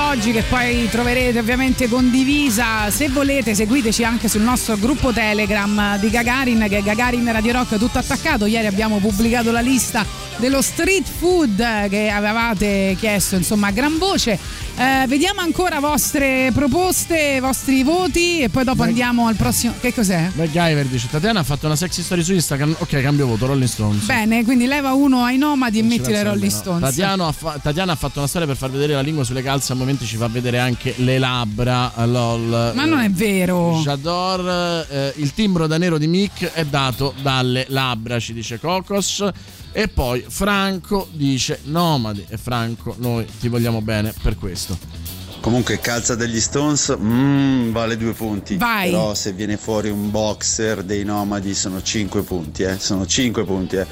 Oggi che poi troverete ovviamente condivisa. Se volete seguiteci anche sul nostro gruppo Telegram di Gagarin che è Gagarin Radio Rock tutto attaccato. Ieri abbiamo pubblicato la lista dello street food che avevate chiesto insomma a gran voce Eh, vediamo ancora vostre proposte vostri voti e poi dopo andiamo al prossimo che cos'è? MacGyver dice Tatiana ha fatto una sexy story su Instagram ok cambio voto Rolling Stones Bene, quindi leva uno ai nomadi e metti le Rolling. Stones. Tatiano ha fa- Tatiana ha fatto una storia per far vedere la lingua sulle calze a momenti ci fa vedere anche le labbra. Lol. Ma non è vero. J'adore. eh, il timbro da nero di Mick è dato dalle labbra, ci dice Cocos. E poi Franco dice Nomadi. E Franco, noi ti vogliamo bene per questo. Comunque calza degli Stones mm, vale due punti. Vai. Però se viene fuori un boxer dei nomadi sono 5 punti, eh. Sono 5 punti, eh.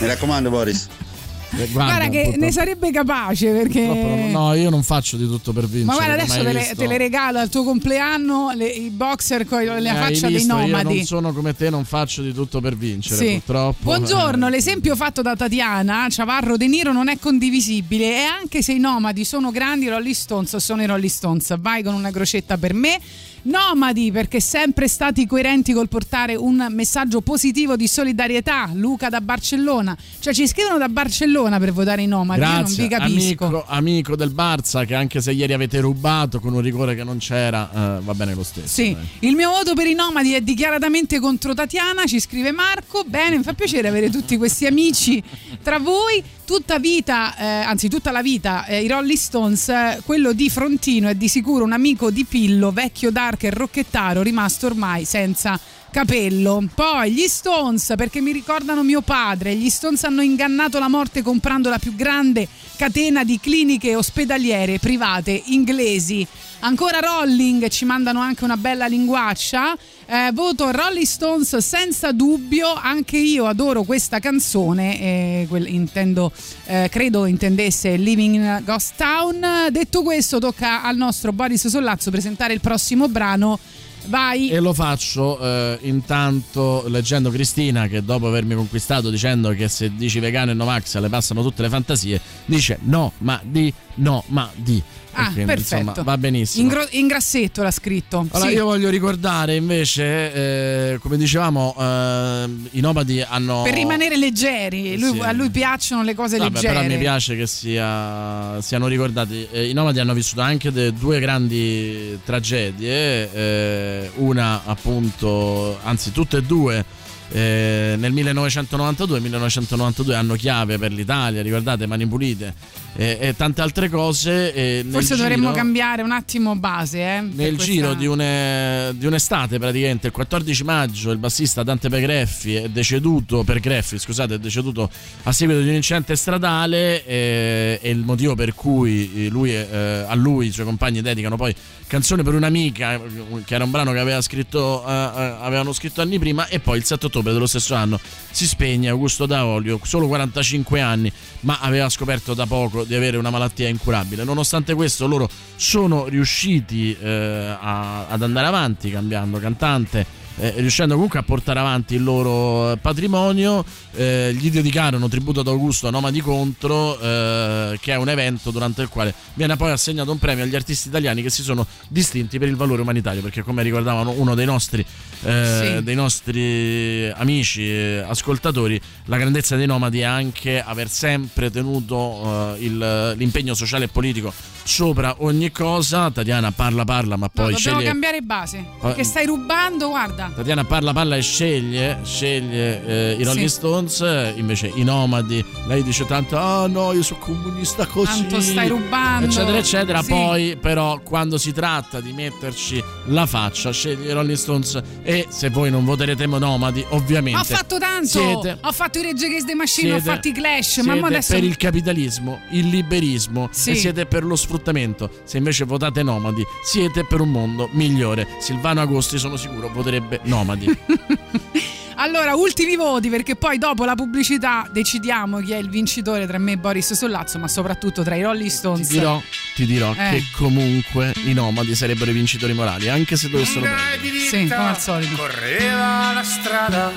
Mi raccomando Boris. Eh, Guarda, che purtroppo- ne sarebbe capace perché. no, io non faccio di tutto per vincere. Ma guarda, adesso te le, te le regalo al tuo compleanno le- i boxer con la Eh, faccia dei visto, Io nomadi. non sono come te, non faccio di tutto per vincere, Sì. purtroppo. Buongiorno, l'esempio fatto da Tatiana, Ciavarro De Niro non è condivisibile e anche se i nomadi sono grandi, i Rolling Stones sono i Rolling Stones. Vai con una crocetta per me. Nomadi perché sempre stati coerenti col portare un messaggio positivo di solidarietà. Luca da Barcellona. Cioè ci scrivono da Barcellona per votare i nomadi, io non Grazie, vi capisco. amico, amico del Barça che anche se ieri avete rubato con un rigore che non c'era, eh, va bene lo stesso. Sì, dai. il mio voto per i nomadi è dichiaratamente contro Tatiana, ci scrive Marco. Bene, mi fa piacere avere tutti questi amici tra voi. Tutta vita, eh, anzi tutta la vita, eh, i Rolling Stones, eh, quello di Frontino è di sicuro un amico di Pillo, vecchio dark e rocchettaro, rimasto ormai senza capello. Poi gli Stones, perché mi ricordano mio padre, gli Stones hanno ingannato la morte comprando la più grande catena di cliniche ospedaliere private inglesi. Ancora Rolling, ci mandano anche una bella linguaccia. Eh, voto Rolling Stones senza dubbio, anche io adoro questa canzone, eh, quel- intendo, eh, credo intendesse Living in Ghost Town. Detto questo, tocca al nostro Boris Sollazzo presentare il prossimo brano. Vai. E lo faccio eh, intanto leggendo Cristina che dopo avermi conquistato dicendo che se dici vegano e Novax le passano tutte le fantasie, dice no ma di, no ma di. Ah, quindi, perfetto. Insomma, va benissimo. In, gro- in grassetto l'ha scritto. Allora, Sì. io voglio ricordare invece, eh, come dicevamo, eh, i nomadi hanno. Per rimanere leggeri, lui- Sì. a lui piacciono le cose Vabbè, leggere. però mi piace che sia- siano ricordati. Eh, I nomadi hanno vissuto anche due grandi tragedie, eh, una appunto, anzi tutte e due. eh, nel 1992 1992 hanno chiave per l'Italia ricordate Mani Pulite eh, e tante altre cose e Forse dovremmo giro- cambiare un attimo base. Eh, nel questa- giro di, une- di un'estate praticamente il 14 maggio il bassista Dante Pegreffi è deceduto per Greffi scusate è deceduto a seguito di un incidente stradale eh, e il motivo per cui eh, lui, eh, a lui i suoi compagni dedicano poi canzone per un'amica eh, che era un brano che aveva scritto, eh, eh, avevano scritto anni prima e poi il 7 ottobre dello stesso anno si spegne Augusto Daolio solo 45 anni ma aveva scoperto da poco di avere una malattia incurabile. Nonostante questo loro sono riusciti eh, a- ad andare avanti cambiando cantante eh, riuscendo comunque a portare avanti il loro eh, patrimonio eh, gli dedicarono tributo ad Augusto a Nomadi Contro eh, che è un evento durante il quale viene poi assegnato un premio agli artisti italiani che si sono distinti per il valore umanitario perché come ricordavano uno dei nostri, eh, Sì. dei nostri amici ascoltatori la grandezza dei Nomadi è anche aver sempre tenuto eh, il- l'impegno sociale e politico sopra ogni cosa Tatiana parla parla ma No, poi dobbiamo sceglie cambiare base. Perché Eh, stai rubando, guarda. Tatiana parla parla e sceglie, sceglie eh, i Rolling Sì. Stones, eh, invece i nomadi, lei dice tanto, ah no, io sono comunista così, Tanto stai rubando. eccetera, eccetera. Sì. Poi però quando si tratta di metterci la faccia, sceglie i Rolling Stones e se voi non voterete nomadi, ovviamente Ho fatto tanto. siete, Ho fatto i Rage Against the Machine, ho siete- fatto i Clash. Ma adesso. per il capitalismo, il liberismo Sì. e siete per lo sfruttamento. Se invece votate nomadi, siete per un mondo migliore. Silvano Agosti sono sicuro voterebbe nomadi. Allora, ultimi voti, perché poi dopo la pubblicità decidiamo chi è il vincitore tra me e Boris Sollazzo, ma soprattutto tra i Rolling Stones. Ti dirò, ti dirò Eh. che comunque i nomadi sarebbero i vincitori morali, anche se dovessero perdere. Sì, come al solito. Correva la strada,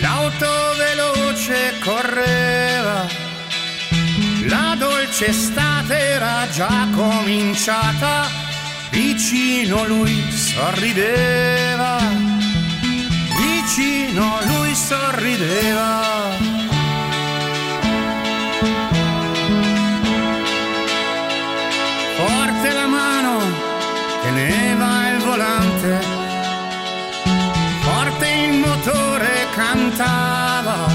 l'auto veloce correva, la dolce estate era già cominciata, vicino lui sorrideva, vicino lui sorrideva. Forte la mano, teneva il volante, forte il motore cantava,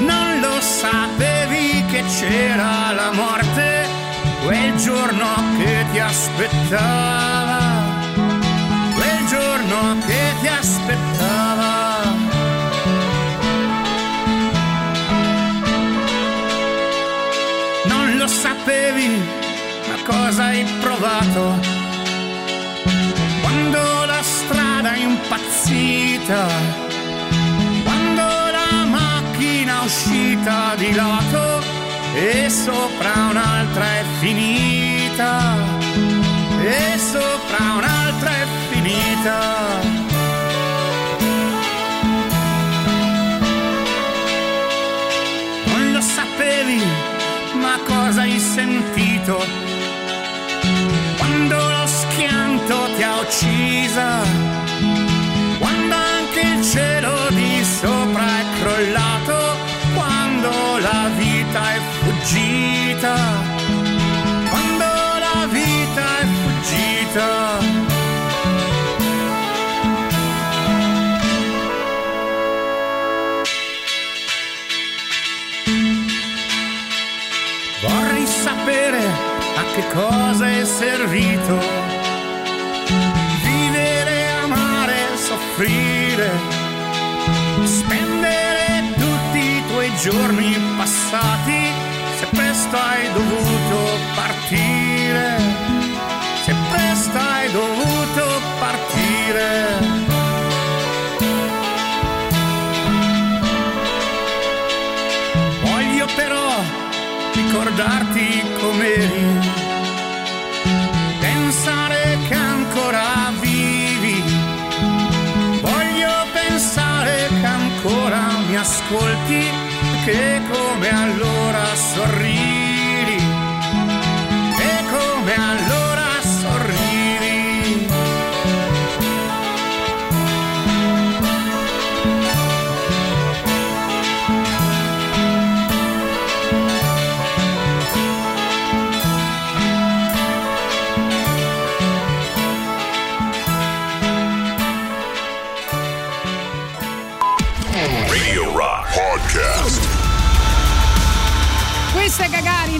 non lo sapevi che c'era la morte, quel giorno ti aspettava, quel giorno che ti aspettava. Non lo sapevi, ma cosa hai provato? Quando la strada è impazzita, quando la macchina è uscita di lato e sopra un'altra è finita, e sopra un'altra è finita. Non lo sapevi, ma cosa hai sentito? Quando lo schianto ti ha uccisa, quando anche il cielo di sopra è crollato, quando la vita è fuggita, che cosa è servito vivere, amare, soffrire, spendere tutti i tuoi giorni passati se presto hai dovuto partire, se presto hai dovuto partire. Voglio però ricordarti com'eri, ascolti, che come allora sorridi,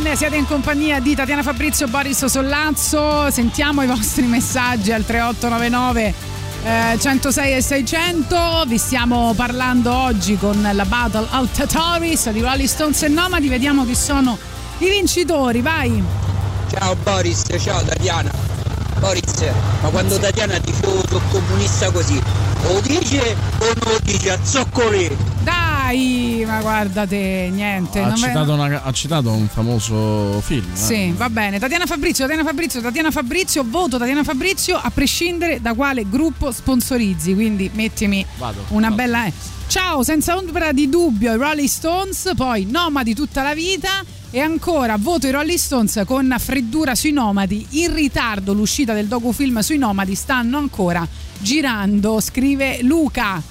Gagarin, siete in compagnia di Tatiana Fabrizio, Boris Sollazzo. Sentiamo i vostri messaggi al 3899 eh, 106 e 600. Vi stiamo parlando oggi con la Battle of Tatoris di Rolling Stones e Nomadi. Vediamo chi sono i vincitori. Vai. Ciao Boris, ciao Tatiana. Boris, ma quando Tatiana dice oh, comunista così, lo dice o non lo dice a zoccolì? Dai, ma guardate, niente. Ha me- citato, una- ha citato un famoso film. eh. Sì, va bene. Tatiana Fabrizio, Tatiana Fabrizio, Tatiana Fabrizio, voto Tatiana Fabrizio a prescindere da quale gruppo sponsorizzi. Quindi mettimi Vado, una vado. bella. eh. Ciao, senza ombra di dubbio, i Rolling Stones, poi Nomadi tutta la vita. E ancora voto i Rolling Stones con freddura sui nomadi. In ritardo l'uscita del docufilm sui nomadi stanno ancora girando, scrive Luca.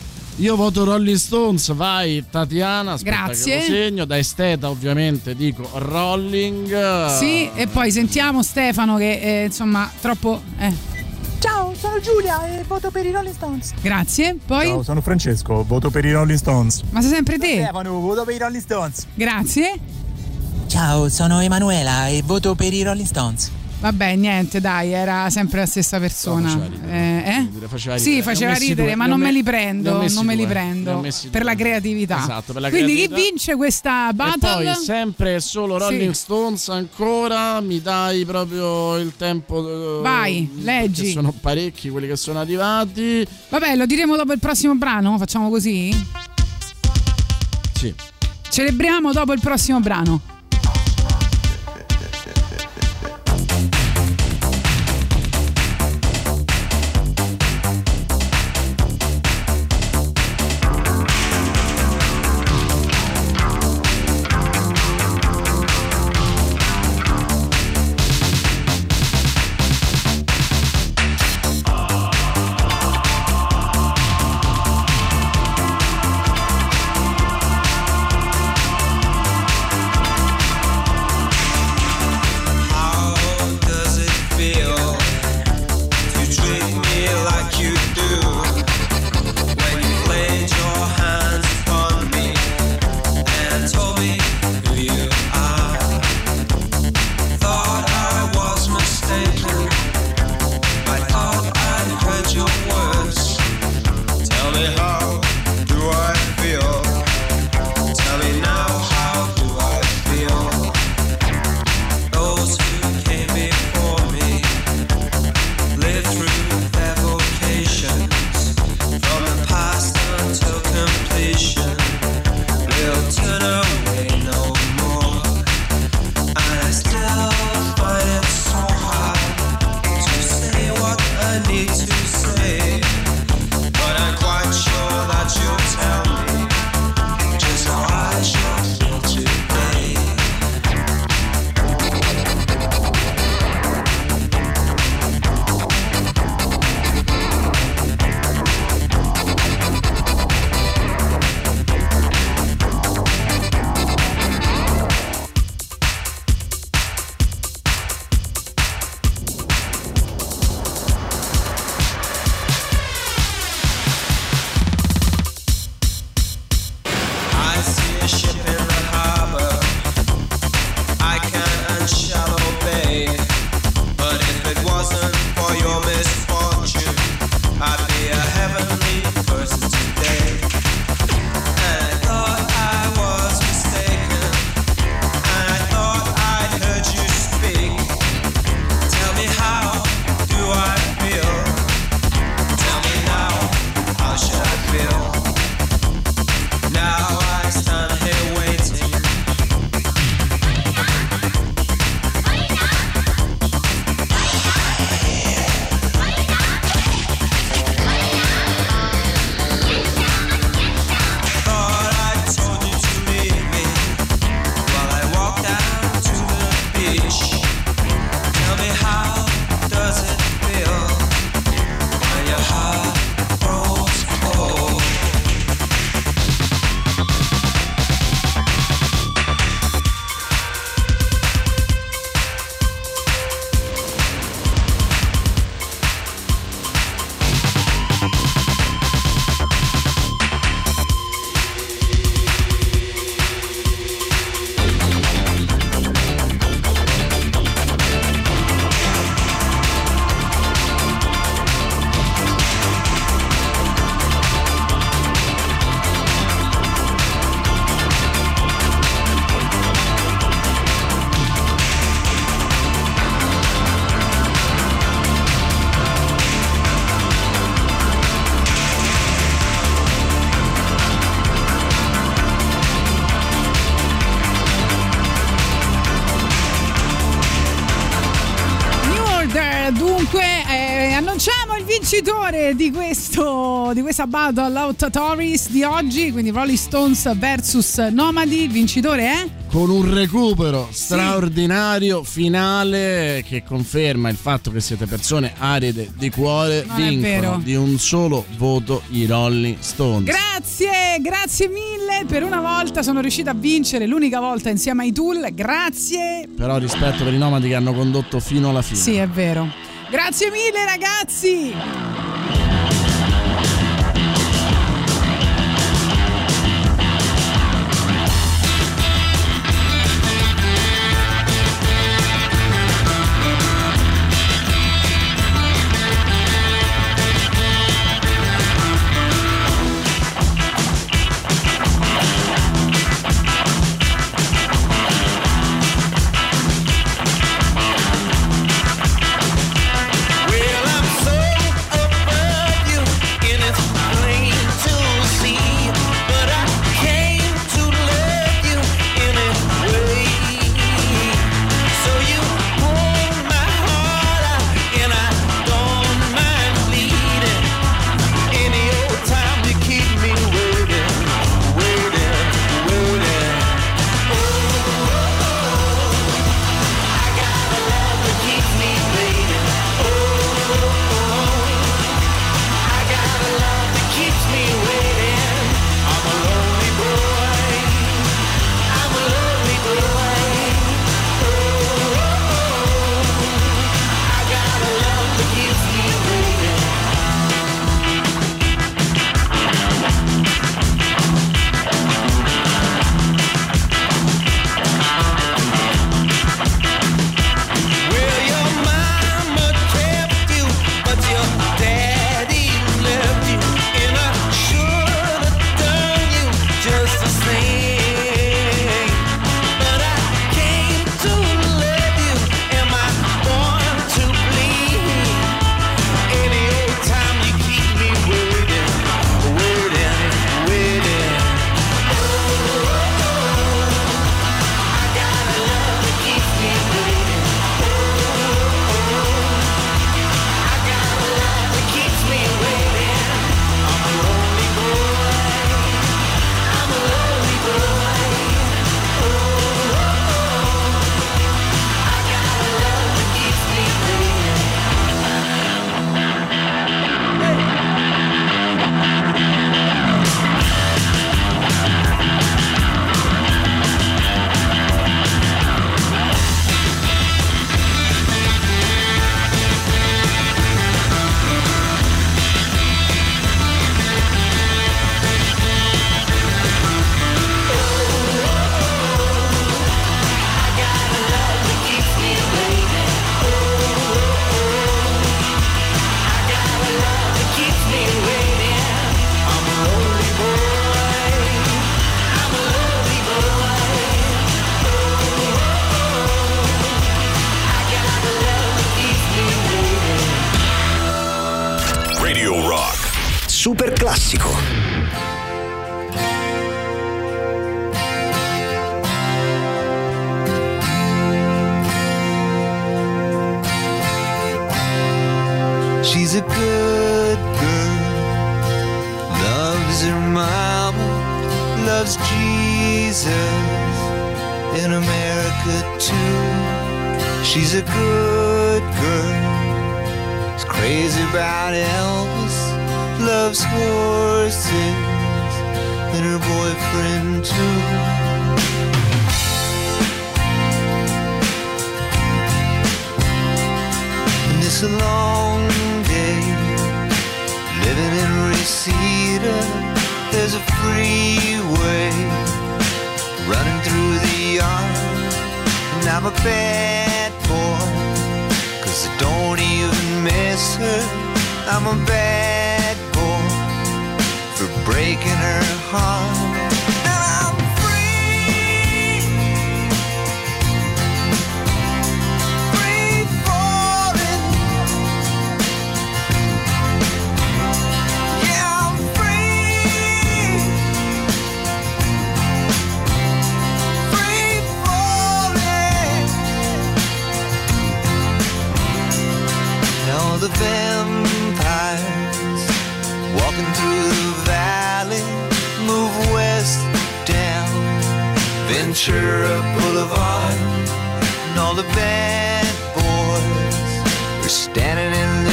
Io voto Rolling Stones, vai Tatiana, aspetta Grazie. che lo segno, da esteta ovviamente dico Rolling. Sì, e poi sentiamo Stefano che eh, insomma troppo... eh. Ciao, sono Giulia e voto per i Rolling Stones. Grazie. Poi... Ciao, sono Francesco, voto per i Rolling Stones. Ma sei sempre te? Stefano, voto per i Rolling Stones. Grazie. Ciao, sono Emanuela e voto per i Rolling Stones. Vabbè, niente, dai, era sempre la stessa persona. Eh, eh? Faceva ridere. Sì, faceva ridere, due, ma non me li prendo. Non me li prendo. Per la creatività. Esatto, per la Quindi creatività. chi vince questa E battle? poi sempre e solo Rolling Sì. Stones ancora, mi dai proprio il tempo. eh, Vai, leggi. sono parecchi quelli che sono arrivati. Vabbè, lo diremo dopo il prossimo brano. Facciamo così? Sì. Celebriamo dopo il prossimo brano. come sabato all'Outatories di oggi, quindi Rolling Stones vs Nomadi, il vincitore è? Con un recupero sì. straordinario finale che conferma il fatto che siete persone aride di cuore, non vincono di un solo voto i Rolling Stones. Grazie, grazie mille, per una volta sono riuscita a vincere, l'unica volta insieme ai Tool, grazie. Però rispetto per i Nomadi che hanno condotto fino alla fine. Sì, è vero. Grazie mille ragazzi!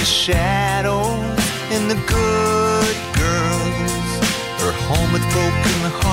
Shadows, and the good girls are home with broken hearts.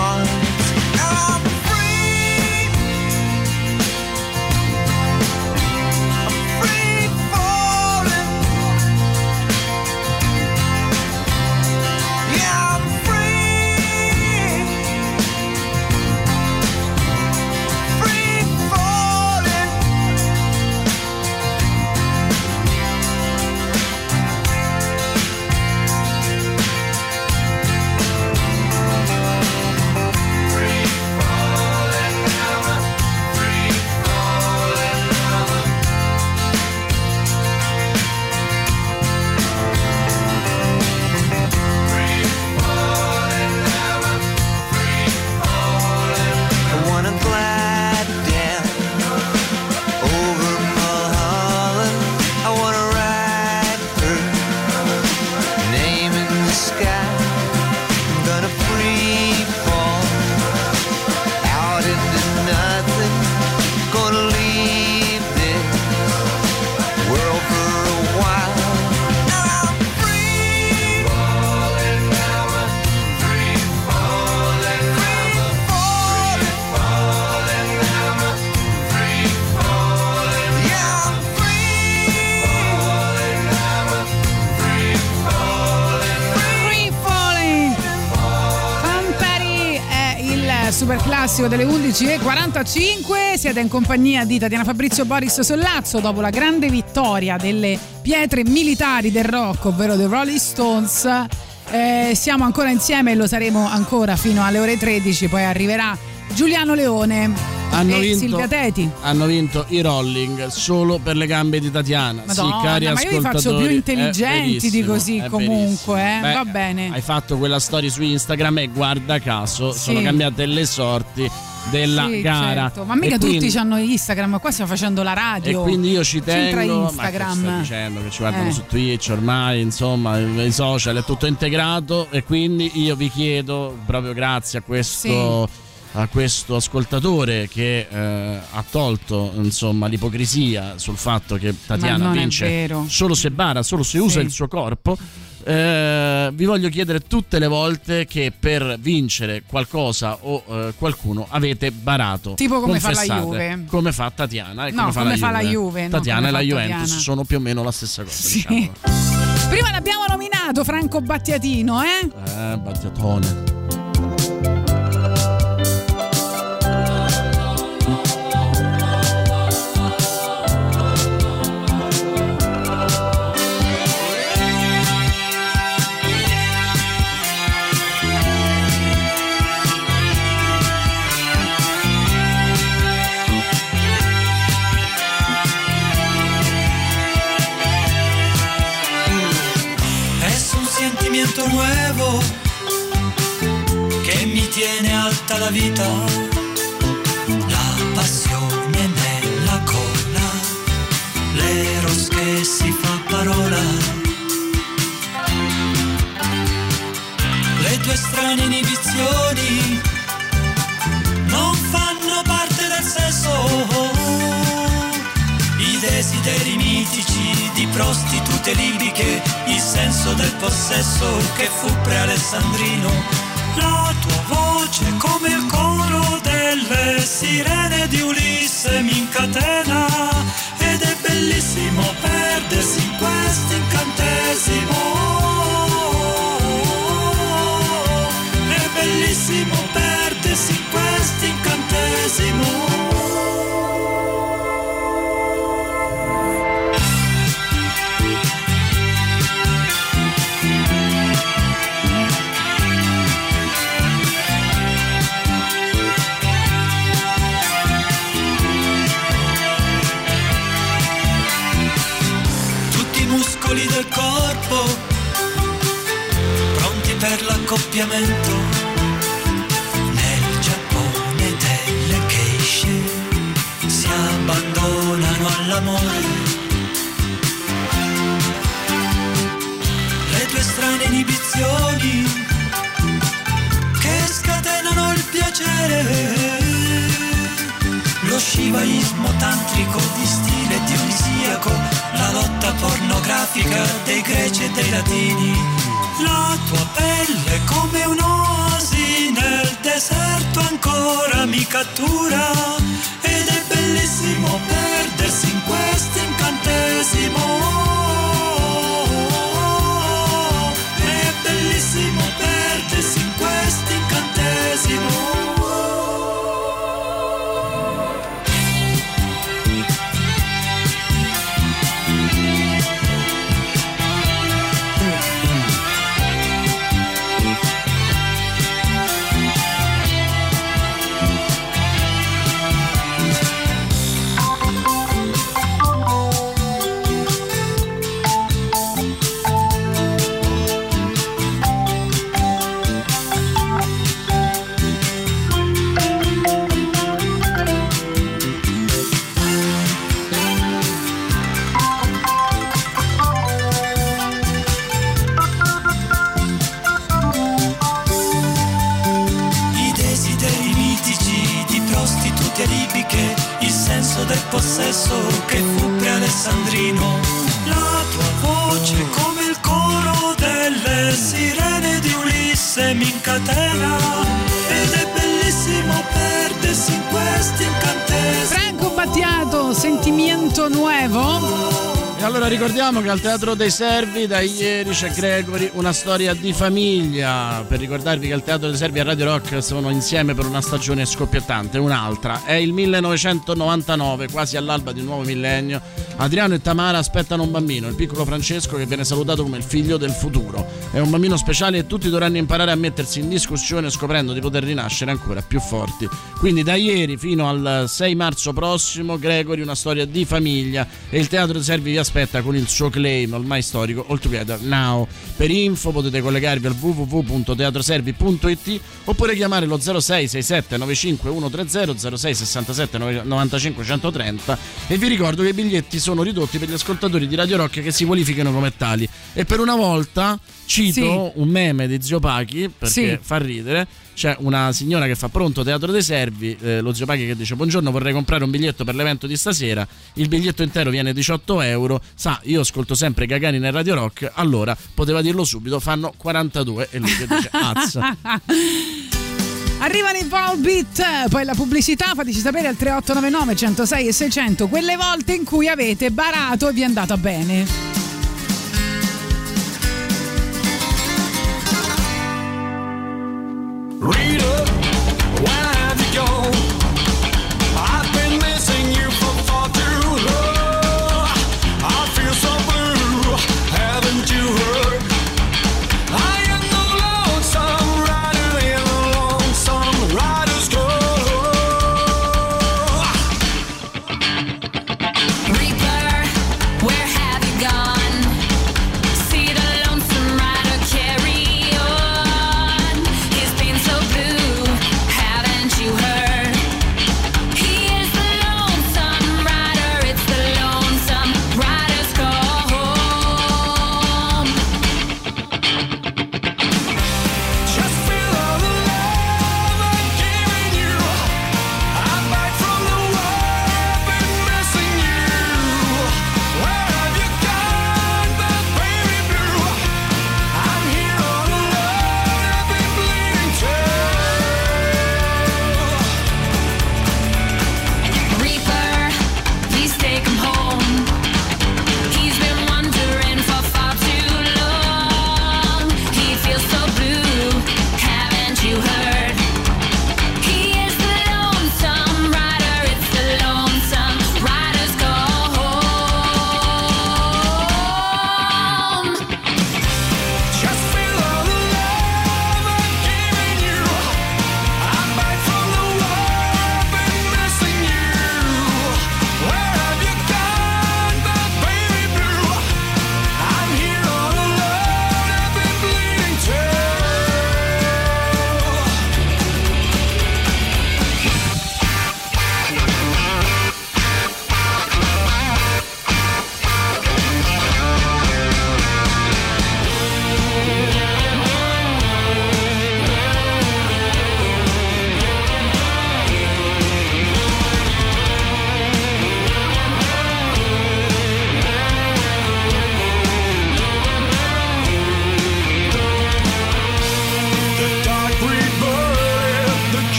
Classico delle 11.45 siete in compagnia di Tatiana Fabrizio Boris Sollazzo dopo la grande vittoria delle pietre militari del rock ovvero The Rolling Stones. Eh, siamo ancora insieme e lo saremo ancora fino alle ore 13 poi arriverà Giuliano Leone Hanno e vinto, Silvia Teti hanno vinto i rolling solo per le gambe di Tatiana. Madonna, sì, cari ma io vi faccio più è intelligenti di così è comunque, eh. verissimo. va Beh, bene. Hai fatto quella storia su Instagram e guarda caso Sì. sono cambiate le sorti della Sì, gara. certo. Ma mica E quindi- tutti hanno Instagram, qua stiamo facendo la E radio. quindi io ci tengo, ma che Instagram. dicendo che ci guardano Eh. su Twitch ormai, insomma, i social è tutto integrato e quindi io vi chiedo proprio grazie a questo a questo ascoltatore che eh, ha tolto insomma l'ipocrisia sul fatto che Tatiana vince solo se bara, solo se usa Sì. il suo corpo. Eh, vi voglio chiedere tutte le volte che per vincere qualcosa o eh, qualcuno avete barato. Tipo come fa la. Juve. Come fa Tatiana e No, come fa, come la, fa la Juve. No, Tatiana come e la Juventus Tatiana. sono più o meno la stessa cosa. Sì. Diciamo. Prima l'abbiamo nominato Franco Battiatino, eh? Eh, Battiatone. Un sentimiento nuevo che mi tiene alta la vita, la passione nella colla, l'eros che si fa parola, le tue strane inibizioni non fanno parte del sesso. Desideri mitici di prostitute libiche, il senso del possesso che fu pre-alessandrino. La tua voce come il coro delle sirene di Ulisse mi incatena ed è bellissimo perdersi in questo incantesimo. È bellissimo perdersi in questo Teatro dei Servi da ieri c'è Gregory, una storia di famiglia. Per ricordarvi che al Teatro dei Servi e Radio Rock sono insieme per una stagione scoppiettante, un'altra. È il 1999, quasi all'alba di un nuovo millennio. Adriano e Tamara aspettano un bambino, il piccolo Francesco che viene salutato come il figlio del futuro. È un bambino speciale e tutti dovranno imparare a mettersi in discussione scoprendo di poter rinascere ancora più forti. Quindi da ieri fino al 6 marzo prossimo Gregory, una storia di famiglia e il Teatro dei Servi vi aspetta con il suo claim ormai storico All Together Now. Per info potete collegarvi al www.teatroservi.it oppure chiamare lo 0667 95 130 06 67 95 130 e vi ricordo che i biglietti sono ridotti per gli ascoltatori di Radio Rock che si qualificano come tali. E per una volta cito Sì. un meme di Zio Pachi perché Sì. fa ridere. C'è una signora che fa pronto Teatro dei Servi, eh, lo Zio Pachi che dice buongiorno vorrei comprare un biglietto per l'evento di stasera, il biglietto intero viene 18 euro, sa io ascolto sempre Gagani nel Radio Rock, allora poteva dirlo subito, fanno 42 e lui che dice azza. Arrivano i Volbeat, poi la pubblicità, fateci sapere al 3899 106 e 600 quelle volte in cui avete barato e vi è andata bene. Read up.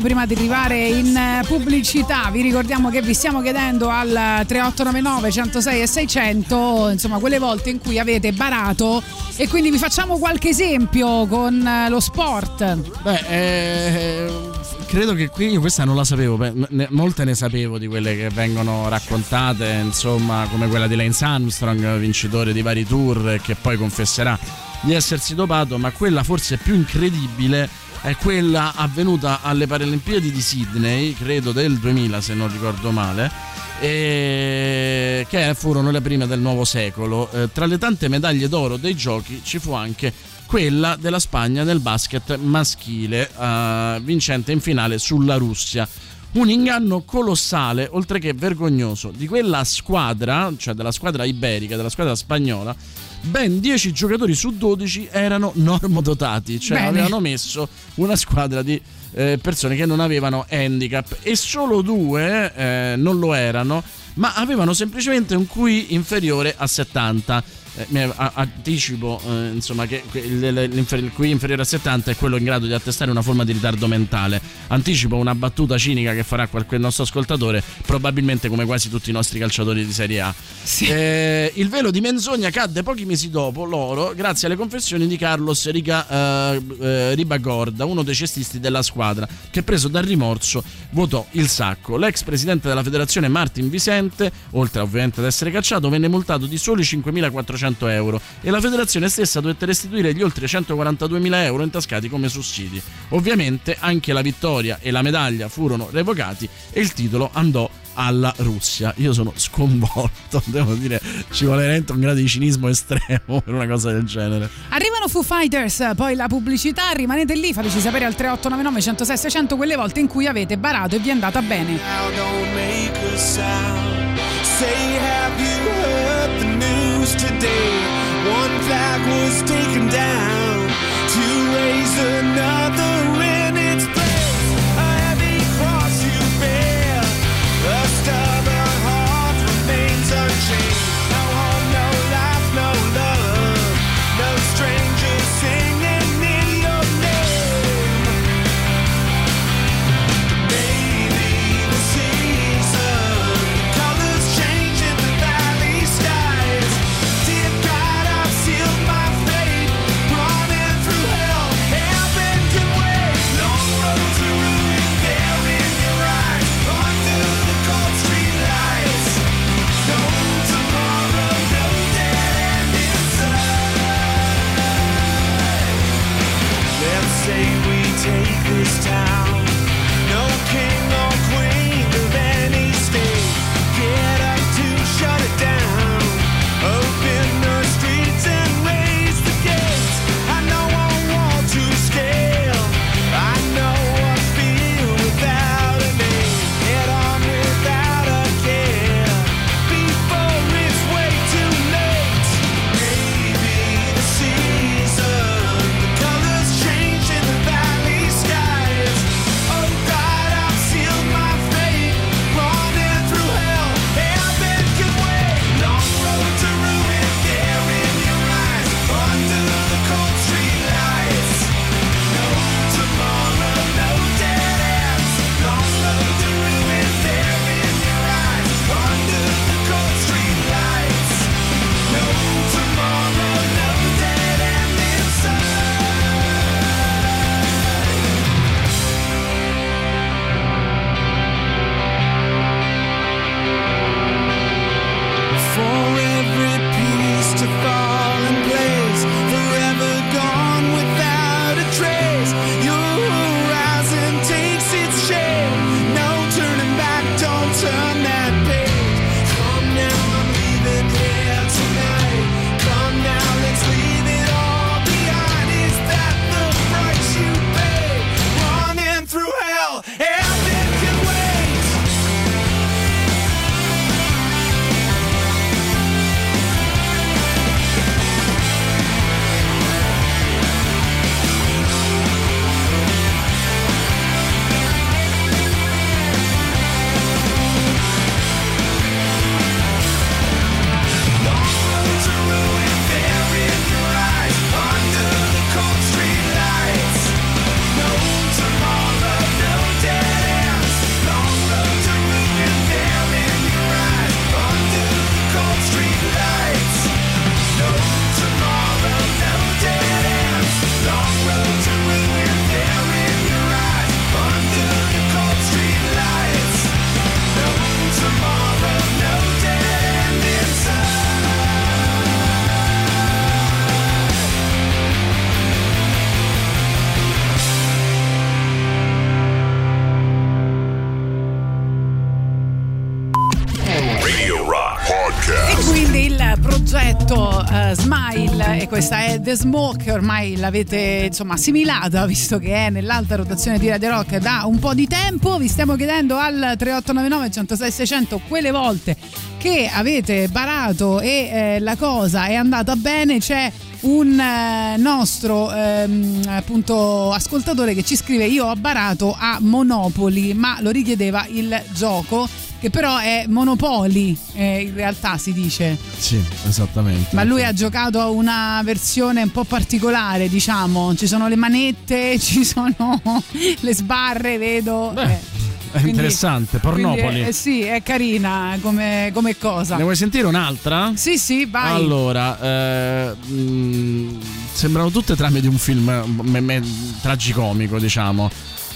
Prima di arrivare in eh, pubblicità. Vi ricordiamo che vi stiamo chiedendo al 3899 106 e 600, insomma, quelle volte in cui avete barato e quindi vi facciamo qualche esempio con eh, lo sport. Beh, eh, credo che qui io questa non la sapevo, molte ne sapevo di quelle che vengono raccontate, insomma, come quella di Lance Armstrong, vincitore di vari tour, che poi confesserà di essersi dopato, ma quella forse più incredibile è quella avvenuta alle Paralimpiadi di Sydney, credo del 2000 se non ricordo male, che furono le prime del nuovo secolo. Eh, tra le tante medaglie d'oro dei giochi ci fu anche quella della Spagna nel basket maschile, eh, vincente in finale sulla Russia. Un inganno colossale, oltre che vergognoso, di quella squadra, cioè della squadra iberica, della squadra spagnola, ben 10 giocatori su 12 erano normodotati, cioè Bene. avevano messo una squadra di eh, persone che non avevano handicap e solo due eh, non lo erano, ma avevano semplicemente un QI inferiore a 70. Eh, anticipo eh, insomma che il, QI inferiore a 70 è quello in grado di attestare una forma di ritardo mentale. Anticipo una battuta cinica che farà qualche nostro ascoltatore probabilmente come quasi tutti i nostri calciatori di Serie A. Eh, il velo di menzogna cadde pochi mesi dopo loro grazie alle confessioni di Carlos Riga, eh, eh, Ribagorda uno dei cestisti della squadra che preso dal rimorso votò il sacco. L'ex presidente della federazione Martin Vicente oltre ovviamente ad essere cacciato venne multato di soli 5.400 euro e la federazione stessa dovette restituire gli oltre 142.000 euro intascati come sussidi ovviamente anche la vittoria e la medaglia furono revocati e il titolo andò alla Russia. Io sono sconvolto, devo dire, ci vuole veramente un grado di cinismo estremo per una cosa del genere. Arrivano Foo Fighters, poi la pubblicità, rimanete lì, fateci sapere al 3899 106 600 quelle volte in cui avete barato e vi è andata bene. Now don't make a sound. Say, have you news today? One flag was taken down to raise another questa è The Smoke, ormai l'avete insomma assimilata visto che è nell'alta rotazione di Radio Rock da un po' di tempo. Vi stiamo chiedendo al 3899 106 600 quelle volte che avete barato e eh, la cosa è andata bene. C'è un eh, nostro ehm, appunto ascoltatore che ci scrive io ho barato a Monopoli ma lo richiedeva il gioco che però è Monopoli eh, in realtà si dice Sì, esattamente. ma lui ha giocato a una versione un po' particolare diciamo ci sono le manette ci sono le sbarre vedo eh, È interessante, Pornopoli. quindi, eh, sì è carina come, come cosa Ne vuoi sentire un'altra? sì sì vai Allora, eh, mh, sembrano tutte trame di un film me- me- tragicomico, diciamo.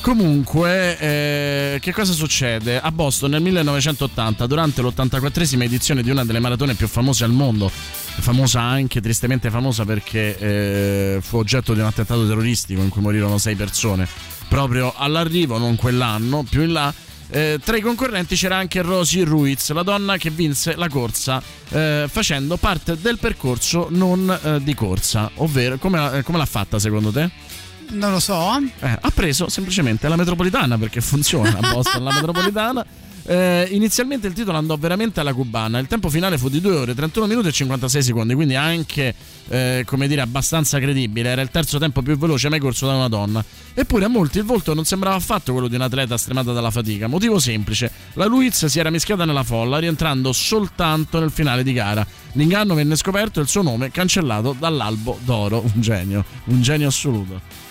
Comunque, eh, che cosa succede? A Boston nel 1980, durante l'84esima edizione di una delle maratone più famose al mondo, famosa anche, tristemente famosa perché eh, fu oggetto di un attentato terroristico in cui morirono sei persone, proprio all'arrivo, non quell'anno, più in là, eh, tra i concorrenti c'era anche Rosie Ruiz, la donna che vinse la corsa eh, facendo parte del percorso non eh, di corsa, ovvero come, come l'ha fatta secondo te? Non lo so Eh, ha preso semplicemente la metropolitana perché funziona a Boston la metropolitana. Eh, inizialmente il titolo andò veramente alla cubana. Il tempo finale fu di 2 ore, 31 minuti e 56 secondi, quindi anche eh, come dire abbastanza credibile. Era il terzo tempo più veloce mai corso da una donna. Eppure a molti il volto non sembrava affatto quello di un atleta stremata dalla fatica. Motivo semplice: la Luiz si era mischiata nella folla, rientrando soltanto nel finale di gara. L'inganno venne scoperto e il suo nome cancellato dall'albo d'oro. Un genio, un genio assoluto.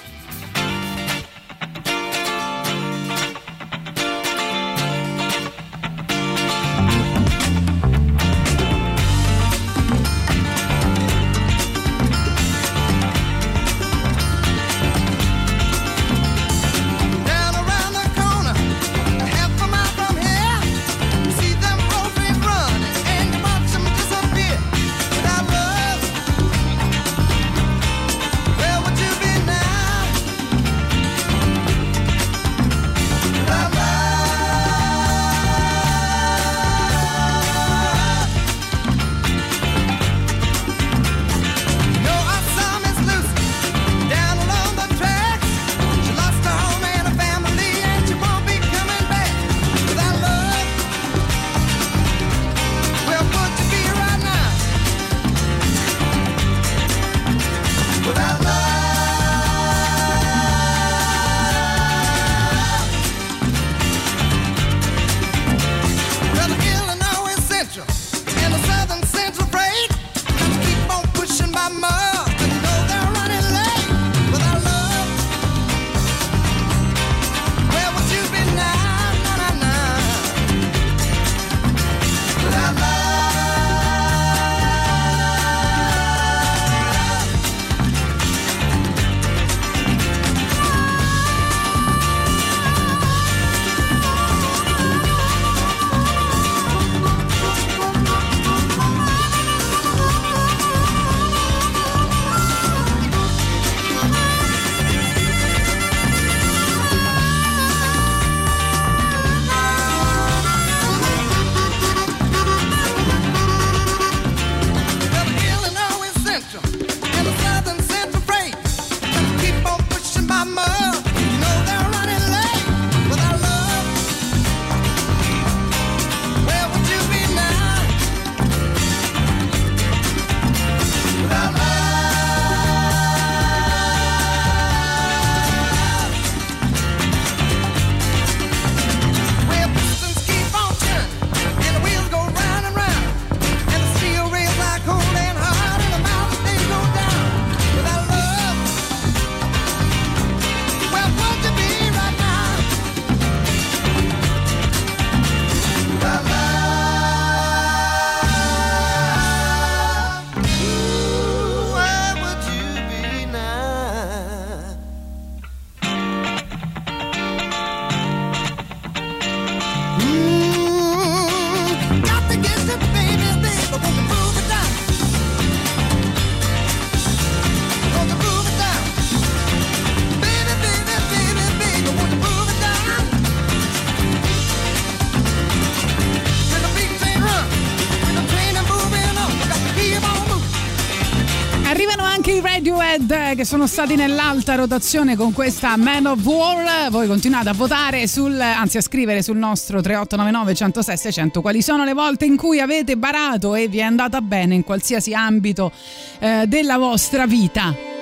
Che sono stati nell'alta rotazione con questa Man of War. Voi continuate a votare sul, anzi a scrivere sul nostro 3899 106 600 quali sono le volte in cui avete barato e vi è andata bene in qualsiasi ambito eh, della vostra vita.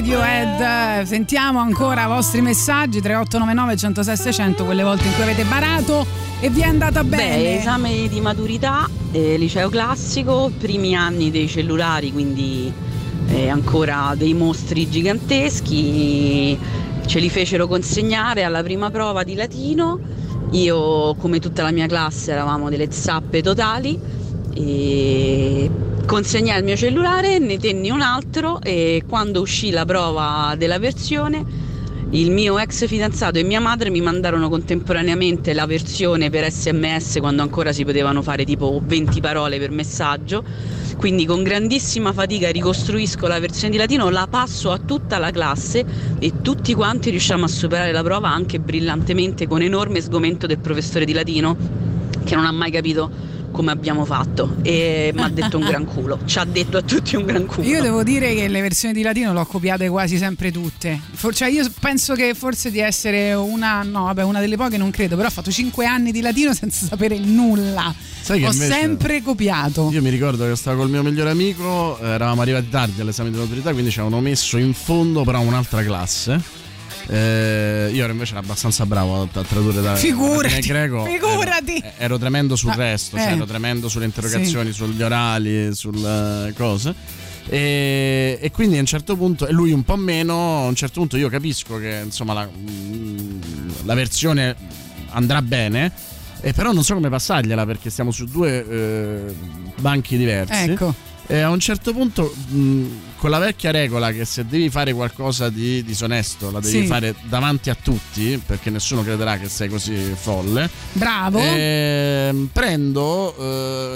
Radiohead, sentiamo ancora i vostri messaggi 3899 106 600 quelle volte in cui avete barato e vi è andata bene. Beh, esame di maturità, eh, liceo classico, primi anni dei cellulari, quindi eh, ancora dei mostri giganteschi. Ce li fecero consegnare alla prima prova di latino. Io, come tutta la mia classe, eravamo delle zappe totali. E consegnai il mio cellulare, ne tenni un altro e quando uscì la prova della versione il mio ex fidanzato e mia madre mi mandarono contemporaneamente la versione per sms quando ancora si potevano fare tipo 20 parole per messaggio. Quindi con grandissima fatica ricostruisco la versione di latino, la passo a tutta la classe e tutti quanti riusciamo a superare la prova anche brillantemente con enorme sgomento del professore di latino che non ha mai capito come abbiamo fatto e mi ha detto un gran culo, ci ha detto a tutti un gran culo. Io devo dire che le versioni di latino le ho copiate quasi sempre tutte. For- cioè io penso che forse di essere una, no, vabbè, una delle poche, non credo, però ho fatto 5 anni di latino senza sapere nulla. Sai che ho invece- sempre copiato. Io mi ricordo che stavo col mio migliore amico, eravamo arrivati tardi all'esame di maturità, quindi ci avevano messo in fondo però un'altra classe. Eh, io ero invece abbastanza bravo a, tradurre da Figurati, greco. figurati. Ero, ero tremendo sul Ah, resto, eh. cioè ero tremendo sulle interrogazioni, sugli orali, sulle cose. E, e quindi a un certo punto, e lui un po' meno, a un certo punto io capisco che insomma la, mm, la versione andrà bene, e però non so come passargliela perché stiamo su due eh, banchi diversi. Ecco. E a un certo punto, mh, con la vecchia regola che se devi fare qualcosa di disonesto, la devi Sì. fare davanti a tutti, perché nessuno crederà che sei così folle. Bravo. Ehm, prendo,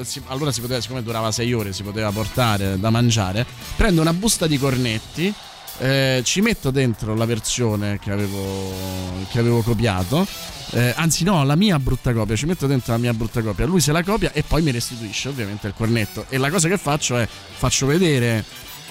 eh, si- allora si poteva, siccome durava sei ore, si poteva portare da mangiare. Prendo una busta di cornetti. eh, ci metto dentro la versione che avevo, che avevo copiato. eh, anzi, no, la mia brutta copia. Ci metto dentro la mia brutta copia. Lui se la copia e poi mi restituisce ovviamente il cornetto. E la cosa che faccio è faccio vedere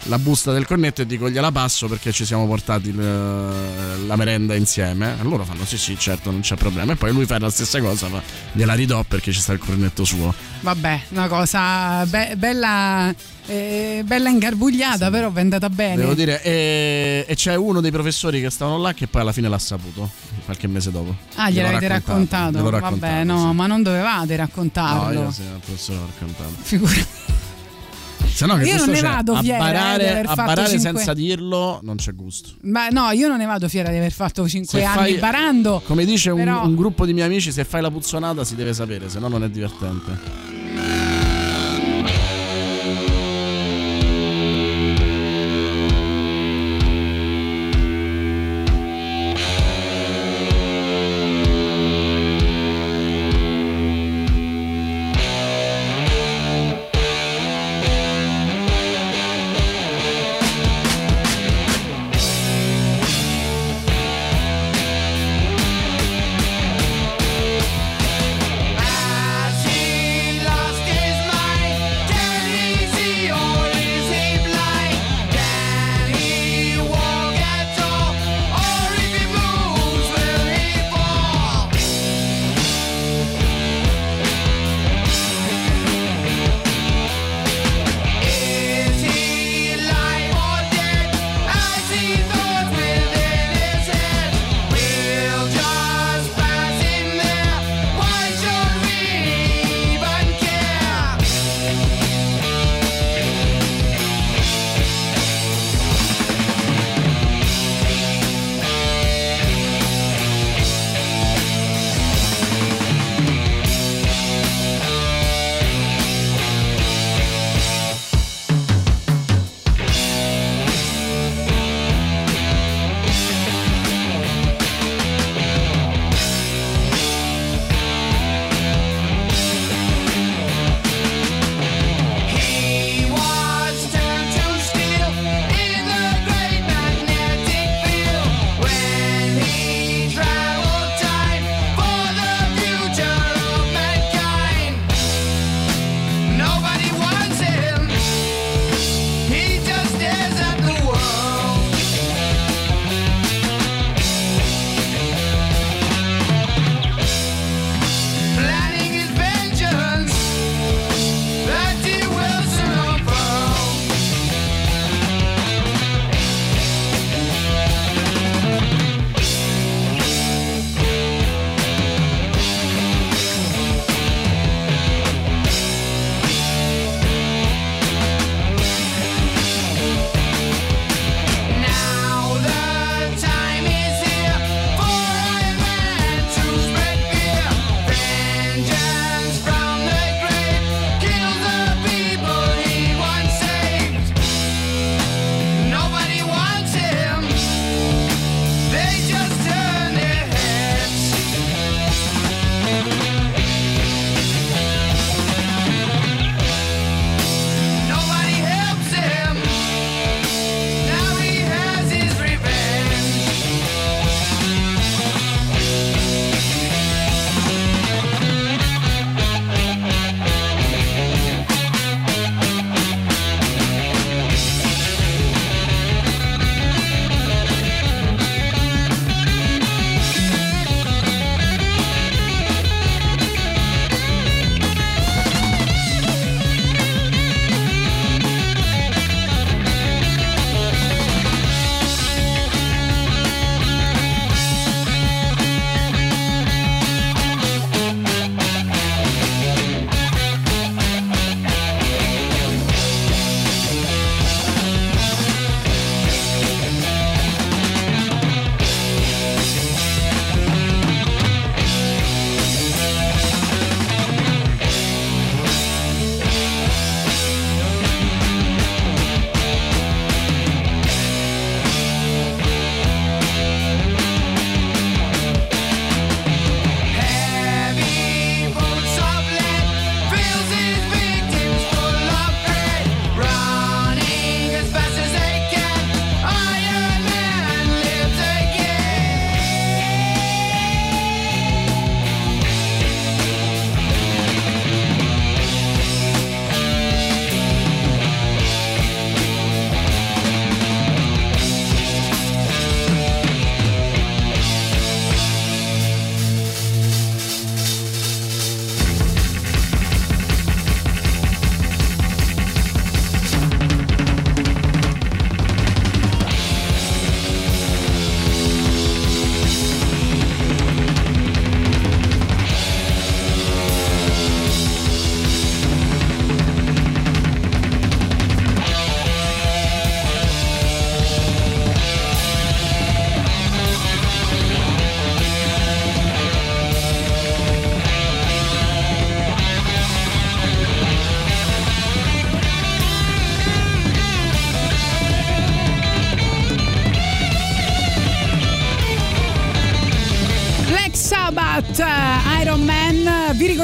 la busta del cornetto e dico gliela passo perché ci siamo portati il- la merenda insieme. E loro fanno sì sì certo non c'è problema. E poi lui fa la stessa cosa, ma gliela ridò perché ci sta il cornetto suo. Vabbè, una cosa be- bella, eh, bella ingarbugliata, però è andata bene. Devo dire, e, e c'è uno dei professori che stavano là che poi alla fine l'ha saputo qualche mese dopo. Ah, gliel'avete raccontato? gliel'ho Vabbè, raccontato, no, sì. ma non dovevate No, raccontarlo. io sì, al professore l'ho raccontato. Figurati. Se no, che Io non ne vado a fiera, eh, di barare, aver a fatto barare cinque- senza dirlo non c'è gusto. Ma no, io non ne vado fiera di aver fatto 5 Se anni fai- barando. Come dice un, però- un gruppo di miei amici, se fai la puzzonata si deve sapere, se no non è divertente.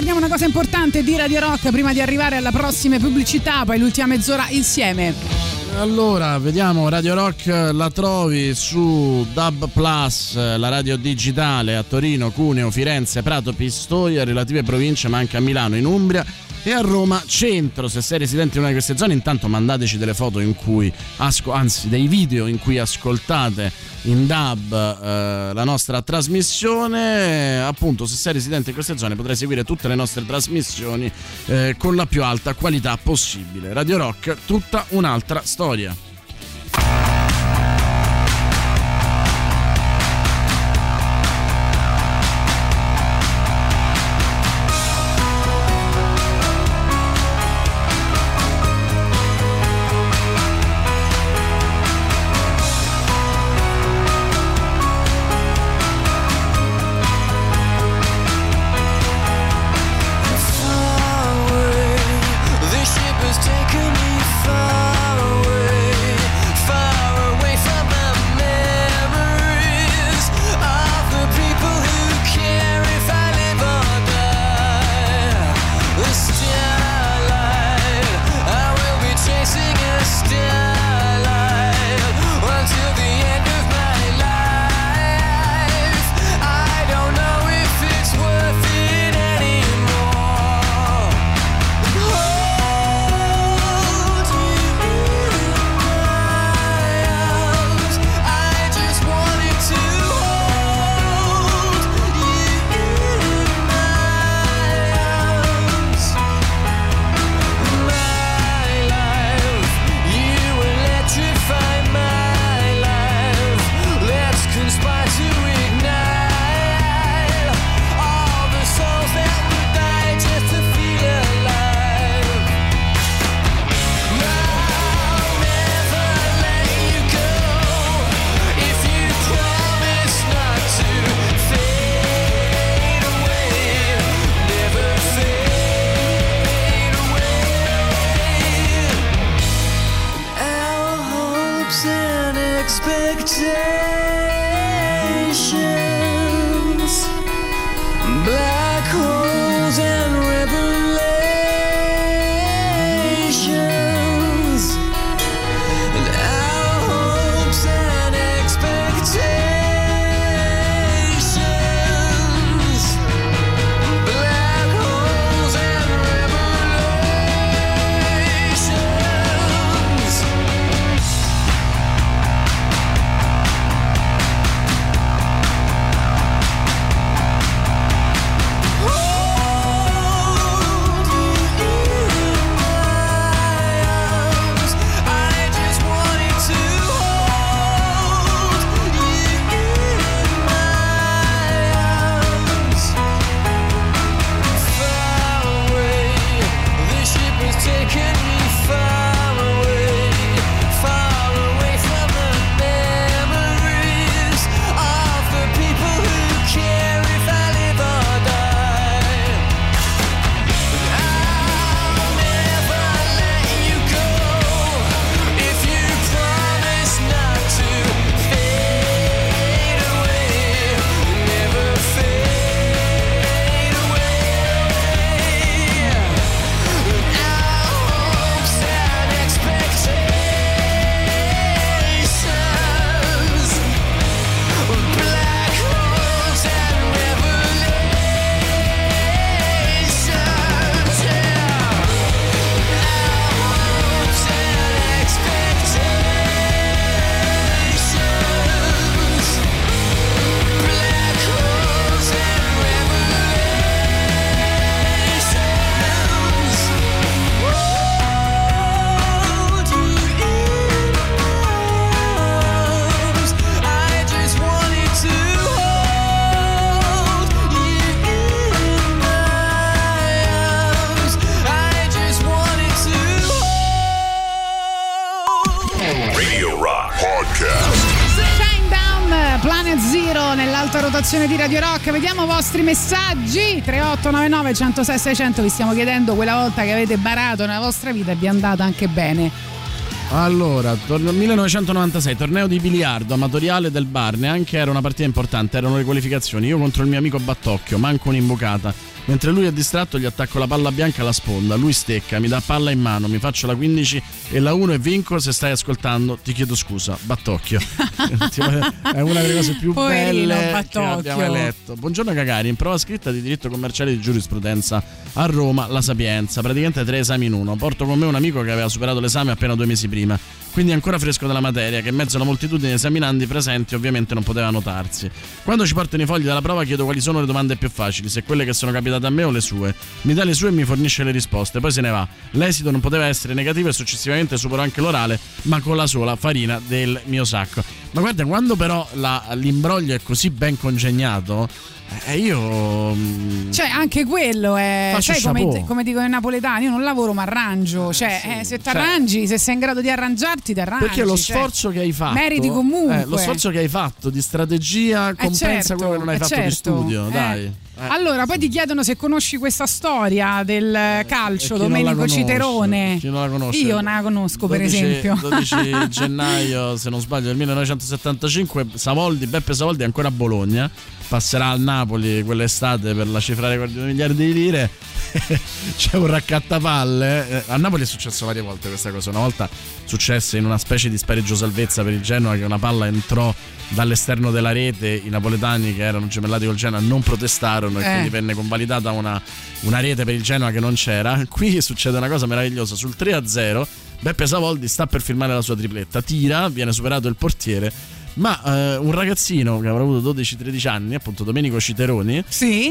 Ricordiamo una cosa importante di Radio Rock prima di arrivare alla prossima pubblicità, poi l'ultima mezz'ora insieme. Allora, vediamo Radio Rock la trovi su Dub Plus, la radio digitale a Torino, Cuneo, Firenze, Prato, Pistoia, relative province, ma anche a Milano, in Umbria e a Roma centro. Se sei residente in una di queste zone, intanto mandateci delle foto in cui asco- anzi dei video in cui ascoltate in dub eh, la nostra trasmissione. Appunto, se sei residente in queste zone potrai seguire tutte le nostre trasmissioni eh, con la più alta qualità possibile. Radio Rock, tutta un'altra storia. Rotazione di Radio Rock. Vediamo i vostri messaggi. 3899 106 600. Vi stiamo chiedendo quella volta che avete barato nella vostra vita e vi è andata anche bene. Allora, tor- 1996, torneo di biliardo amatoriale del bar, neanche era una partita importante, erano le qualificazioni. Io contro il mio amico Battocchio, manco un'imbucata. Mentre lui è distratto gli attacco la palla bianca alla sponda, lui stecca, mi dà palla in mano, mi faccio la 15 e la 1 e vinco, se stai ascoltando ti chiedo scusa, Battocchio. è una delle cose più Poverino, belle che Battocchio. abbiamo eletto. Buongiorno Gagarin, prova scritta di diritto commerciale di giurisprudenza a Roma, La Sapienza, praticamente tre esami in uno. Porto con me un amico che aveva superato l'esame appena due mesi prima, prima quindi ancora fresco della materia, che in mezzo alla moltitudine di esaminandi presenti ovviamente non poteva notarsi. Quando ci portano i fogli della prova chiedo quali sono le domande più facili, se quelle che sono capitate a me o le sue. Mi dà le sue e mi fornisce le risposte, poi se ne va. L'esito non poteva essere negativo e successivamente supero anche l'orale, ma con la sola farina del mio sacco. Ma guarda, quando però la- l'imbroglio è così ben congegnato, eh, io... mm, Cioè, anche quello è. Sai come, come dicono i napoletani: io non lavoro ma arrangio. Cioè, eh, se ti arrangi, se sei in grado di arrangiarti, ti arrangi. Perché lo cioè, sforzo che hai fatto. Meriti comunque. eh, lo sforzo che hai fatto di strategia compensa certo, quello che non hai eh, fatto di certo, studio. eh. Dai. Eh. Allora, poi ti chiedono se conosci questa storia del calcio, Domenico conosce? Citerone. Chi non la conosce? Io la conosco, per 12 esempio. 12 gennaio, se non sbaglio, del 1975, Savoldi, Beppe Savoldi è ancora a Bologna. Passerà al Napoli quell'estate per la cifra record di 2 miliardi di lire. C'è un raccattapalle. Eh, A Napoli è successo varie volte questa cosa. Una volta successe in una specie di spareggio salvezza per il Genoa che una palla entrò dall'esterno della rete. I napoletani che erano gemellati col Genoa non protestarono e Eh. quindi venne convalidata una, una rete per il Genoa che non c'era. Qui succede una cosa meravigliosa. Sul 3-0 Beppe Savoldi sta per firmare la sua tripletta. Tira, viene superato il portiere. Ma eh, un ragazzino che avrà avuto 12-13 anni, appunto Domenico Citeroni,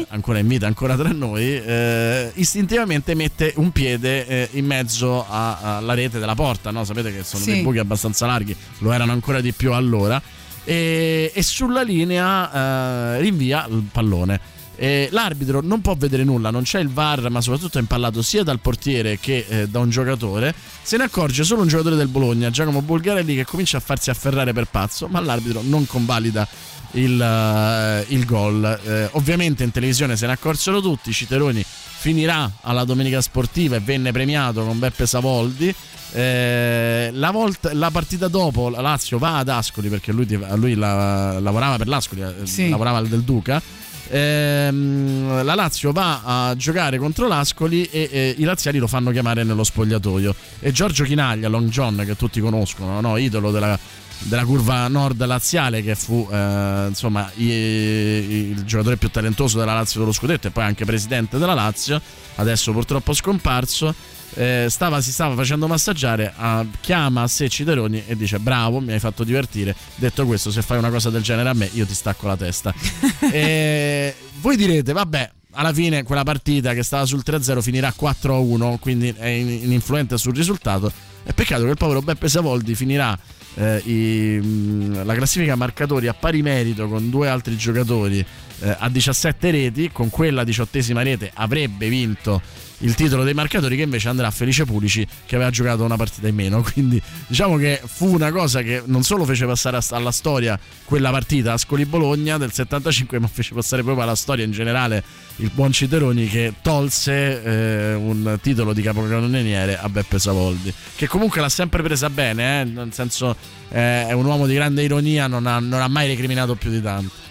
ancora in vita, ancora tra noi, eh, istintivamente mette un piede eh, in mezzo a- alla rete della porta. No? Sapete che sono Sì. dei buchi abbastanza larghi, lo erano ancora di più allora. E, e sulla linea eh, rinvia il pallone. E l'arbitro non può vedere nulla, non c'è il VAR, ma soprattutto è impallato sia dal portiere che eh, da un giocatore. Se ne accorge solo un giocatore del Bologna, Giacomo Bulgarelli, che comincia a farsi afferrare per pazzo, ma l'arbitro non convalida il, eh, il gol. Eh, ovviamente in televisione se ne accorsero tutti. Citeroni finirà alla domenica sportiva e venne premiato con Beppe Savoldi. Eh, la, volta- la partita dopo la Lazio va ad Ascoli perché lui, lui la- lavorava per l'Ascoli, eh, Sì. lavorava al del Duca. Ehm, la Lazio va a giocare contro l'Ascoli e eh, i laziali lo fanno chiamare nello spogliatoio. E Giorgio Chinaglia, Long John, che tutti conoscono, no? idolo della, della curva nord laziale, che fu eh, insomma i- il giocatore più talentuoso della Lazio dello scudetto e poi anche presidente della Lazio, adesso purtroppo scomparso. Eh, stava, si stava facendo massaggiare, ah, chiama a sé Citeroni e dice: Bravo, mi hai fatto divertire. Detto questo, se fai una cosa del genere a me, io ti stacco la testa. e voi direte: Vabbè, alla fine quella partita che stava sul 3-0 finirà 4-1, quindi è in- ininfluente sul risultato. È peccato che il povero Beppe Savoldi finirà eh, i- mh, la classifica marcatori a pari merito con due altri giocatori eh, a 17 reti. Con quella diciottesima rete avrebbe vinto il titolo dei marcatori che invece andrà a Felice Pulici che aveva giocato una partita in meno quindi diciamo che fu una cosa che non solo fece passare a- alla storia quella partita Ascoli Bologna del 75 ma fece passare proprio alla storia in generale il buon Citeroni che tolse eh, un titolo di capocannoniere a Beppe Savoldi che comunque l'ha sempre presa bene eh, nel senso eh, è un uomo di grande ironia non ha, non ha mai recriminato più di tanto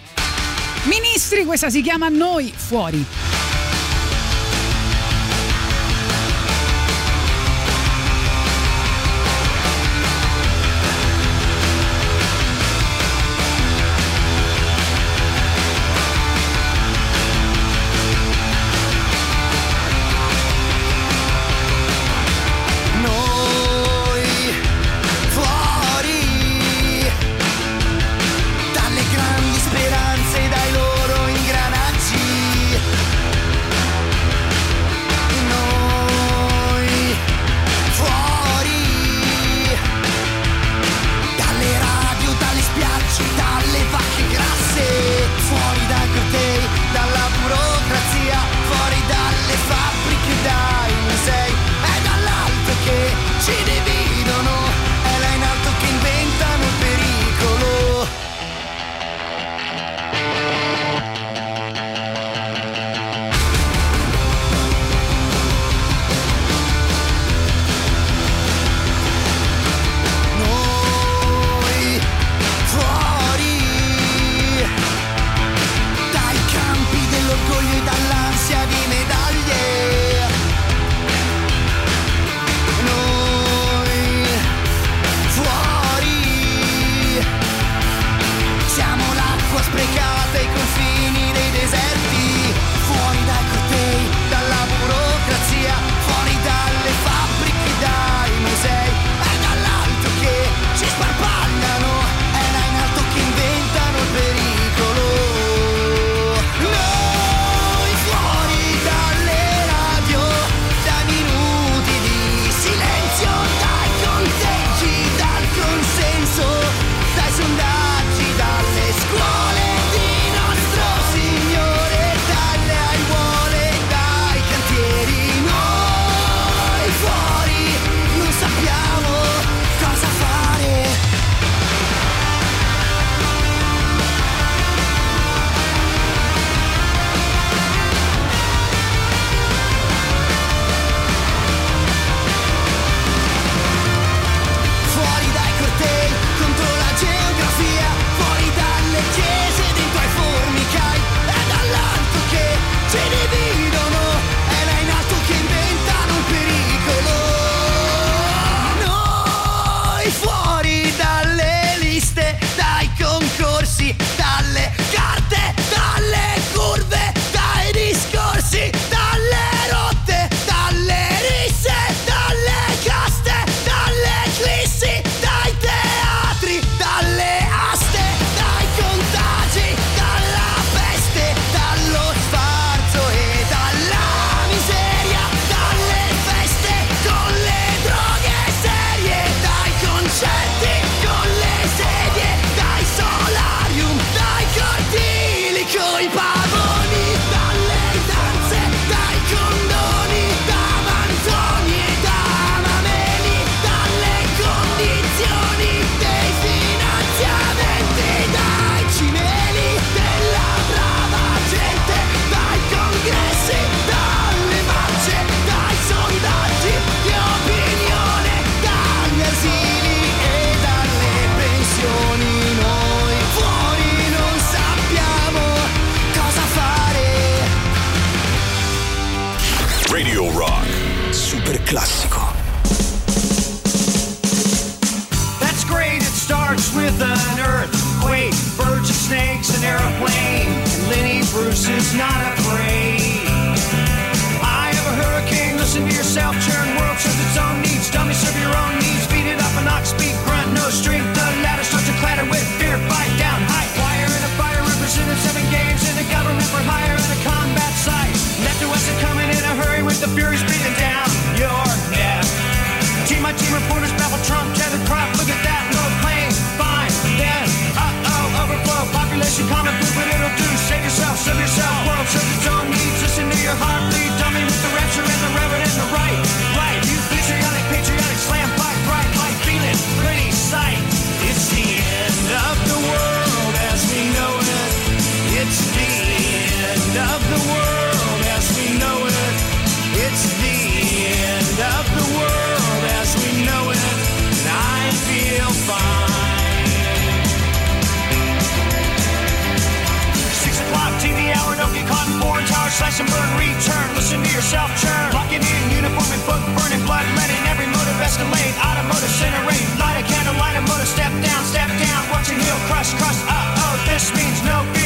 Ministri, questa si chiama Noi Fuori. Classico. That's great, it starts with an earthquake, birds and snakes, an airplane. And Lenny Bruce is not afraid. I have a hurricane, listen to yourself, churn world serves its own needs. Dummy serve your own of yourself, world and burn, return. Listen to yourself churn. Locking in uniform and book burning, blood letting every motive escalate. Automotive incinerate. Light a candle, light a motor, step down, step down. Watching heel crush, crush. Uh oh, this means no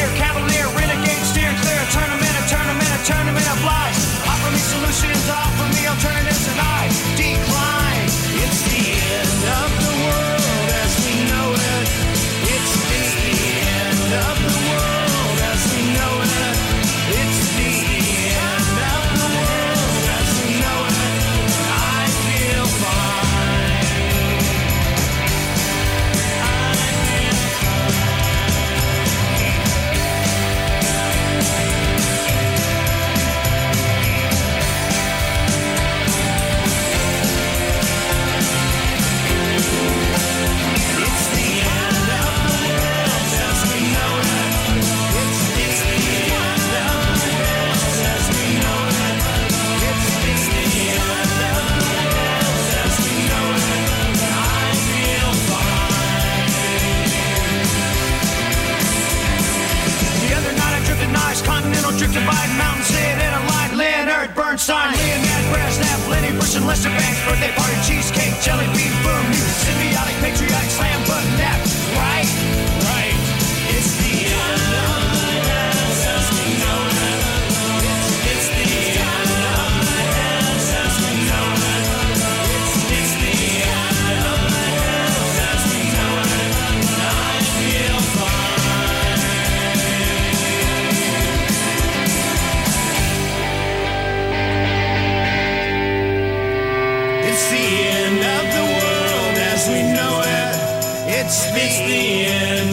and Lester Banks, birthday party, cheesecake, jelly bean, boom, symbiotic, patriotic, slam button,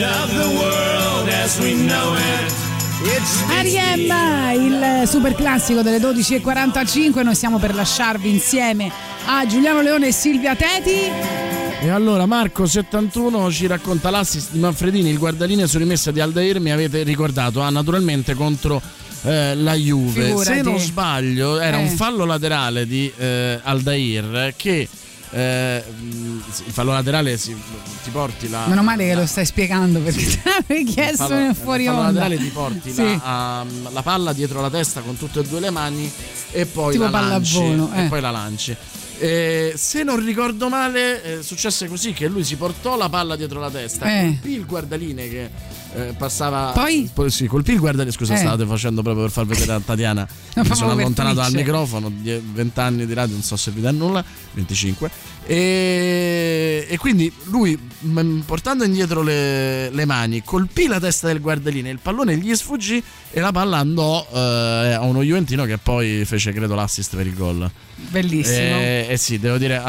end of the world as we know it. Il super classico delle 12.45, noi stiamo per lasciarvi insieme a Giuliano Leone e Silvia Teti. E allora Marco 71 ci racconta l'assist di Manfredini, il guardalinea su rimessa di Aldair, mi avete ricordato, ah, naturalmente contro eh, la Juve. Figurati. Se non sbaglio era Eh. un fallo laterale di eh, Aldair che eh, il fallo laterale si, ti porti la Meno male che lo stai spiegando perché te l'avevi chiesto fallo- nel fuori fallo onda. laterale ti porti Sì. la, um, la palla dietro la testa con tutte e due le mani e poi Tipo la lanci pallavolo, e eh. poi la lanci Eh, se non ricordo male eh, successe così che lui si portò la palla dietro la testa Eh. colpì il guardaline che eh, passava Poi? sì, colpì il guardaline scusa Eh. state facendo proprio per far vedere a Tatiana mi sono allontanato dal microfono 20 anni di radio non so se vi dà nulla 25 e, e quindi lui portando indietro le, le mani colpì la testa del guardaline il pallone gli sfuggì e la palla andò eh, a uno Juventino che poi fece credo l'assist per il gol Bellissimo. eh, eh sì devo dire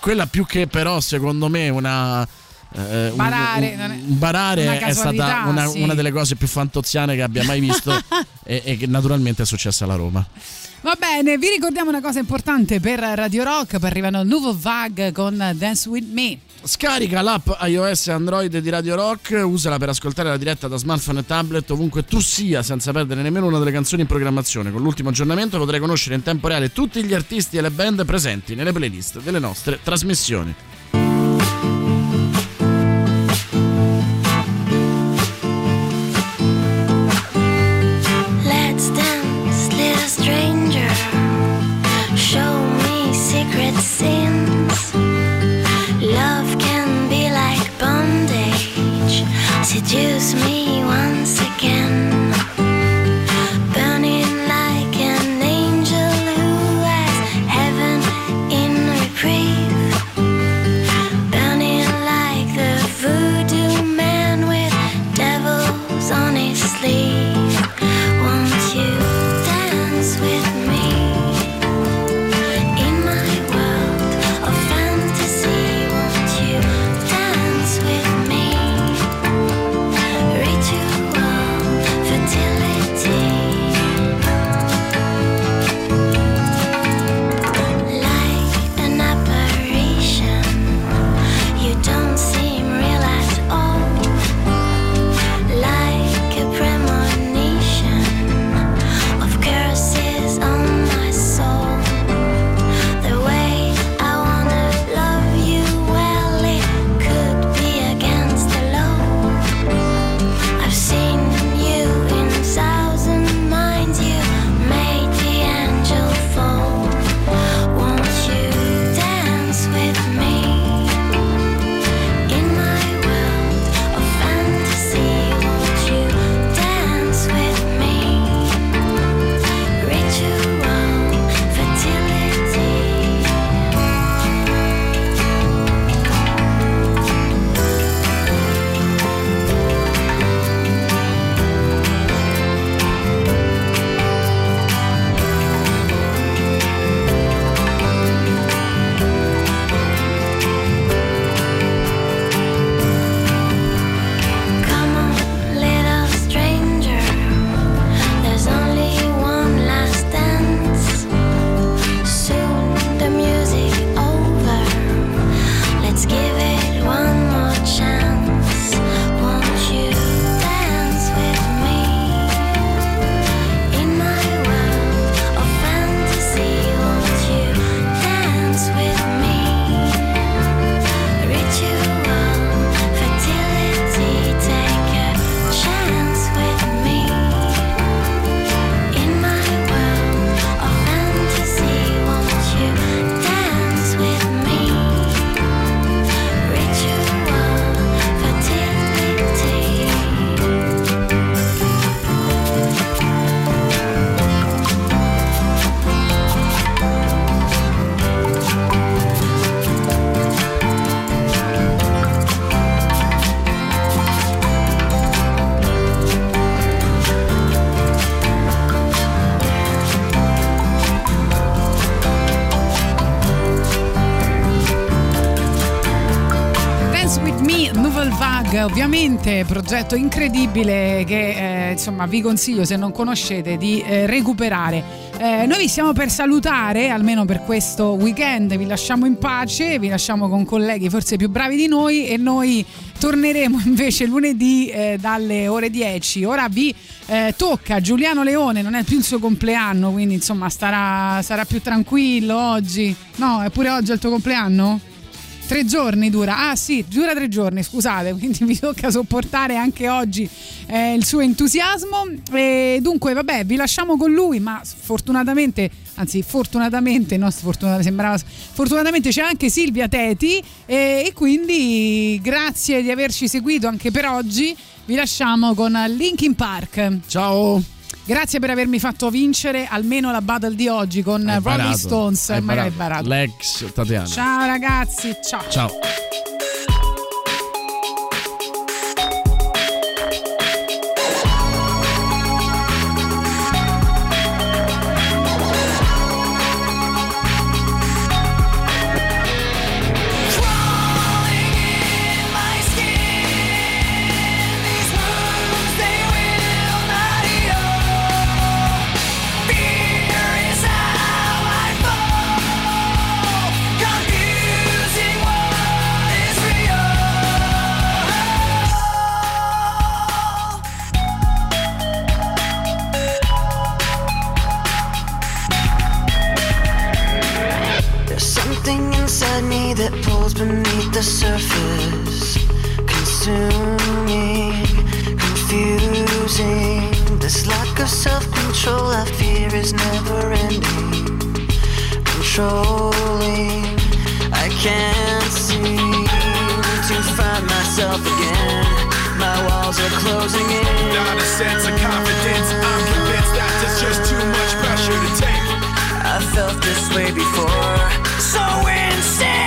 quella più che però secondo me una eh, un- Barare, un, è- un barare è stata una, sì. una delle cose più fantoziane che abbia mai visto e, e che naturalmente è successa alla Roma Va bene, vi ricordiamo una cosa importante per Radio Rock, poi arrivano Nuovo Vag con Dance With Me. Scarica l'app iOS e Android di Radio Rock, usala per ascoltare la diretta da smartphone e tablet ovunque tu sia senza perdere nemmeno una delle canzoni in programmazione. Con l'ultimo aggiornamento potrai conoscere in tempo reale tutti gli artisti e le band presenti nelle playlist delle nostre trasmissioni. Ovviamente, progetto incredibile che eh, insomma vi consiglio se non conoscete di eh, recuperare. Eh, noi vi stiamo per salutare, almeno per questo weekend, vi lasciamo in pace, vi lasciamo con colleghi forse più bravi di noi e noi torneremo invece lunedì eh, dalle ore 10. Ora vi eh, tocca Giuliano Leone, non è più il suo compleanno, quindi insomma starà, sarà più tranquillo oggi. No, è pure oggi il tuo compleanno? Tre giorni dura, ah sì, dura tre giorni, scusate, quindi mi tocca sopportare anche oggi eh, il suo entusiasmo. E dunque, vabbè, vi lasciamo con lui, ma sfortunatamente, anzi, fortunatamente, no, sfortunatamente, sembrava, fortunatamente c'è anche Silvia Teti e, e quindi grazie di averci seguito anche per oggi. Vi lasciamo con Linkin Park. Ciao! Grazie per avermi fatto vincere almeno la battle di oggi con Hai Rolling barato, Stones. hai Magari barato. barato. L'ex Tatiana. Ciao ragazzi, ciao. Ciao. That pulls beneath the surface, consuming, confusing. This lack of self control I fear is never ending, controlling. I can't seem to find myself again. My walls are closing in. Not a sense of confidence. I'm convinced that there's just too much pressure to take. I felt this way before. So insecure.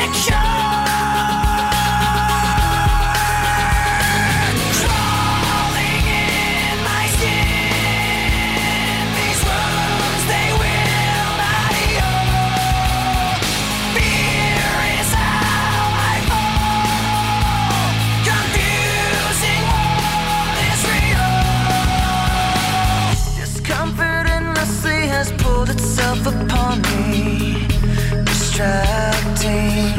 Distracting,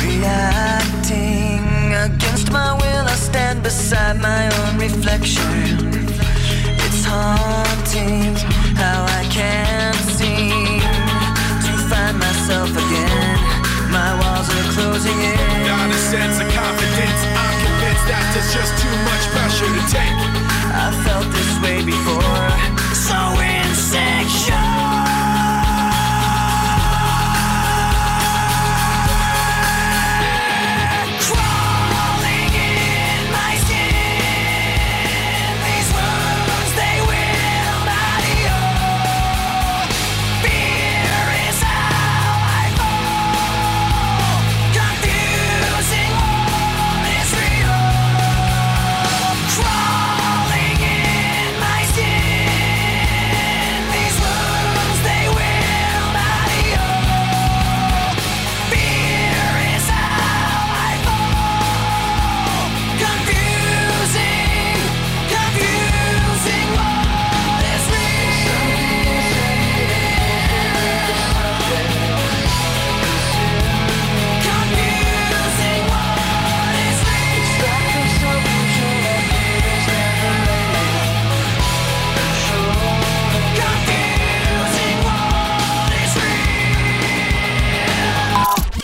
reacting. Against my will, I stand beside my own reflection. It's haunting how I can't seem to find myself again. My walls are closing in. Not a sense of confidence. I'm convinced that there's just too much pressure to take. I felt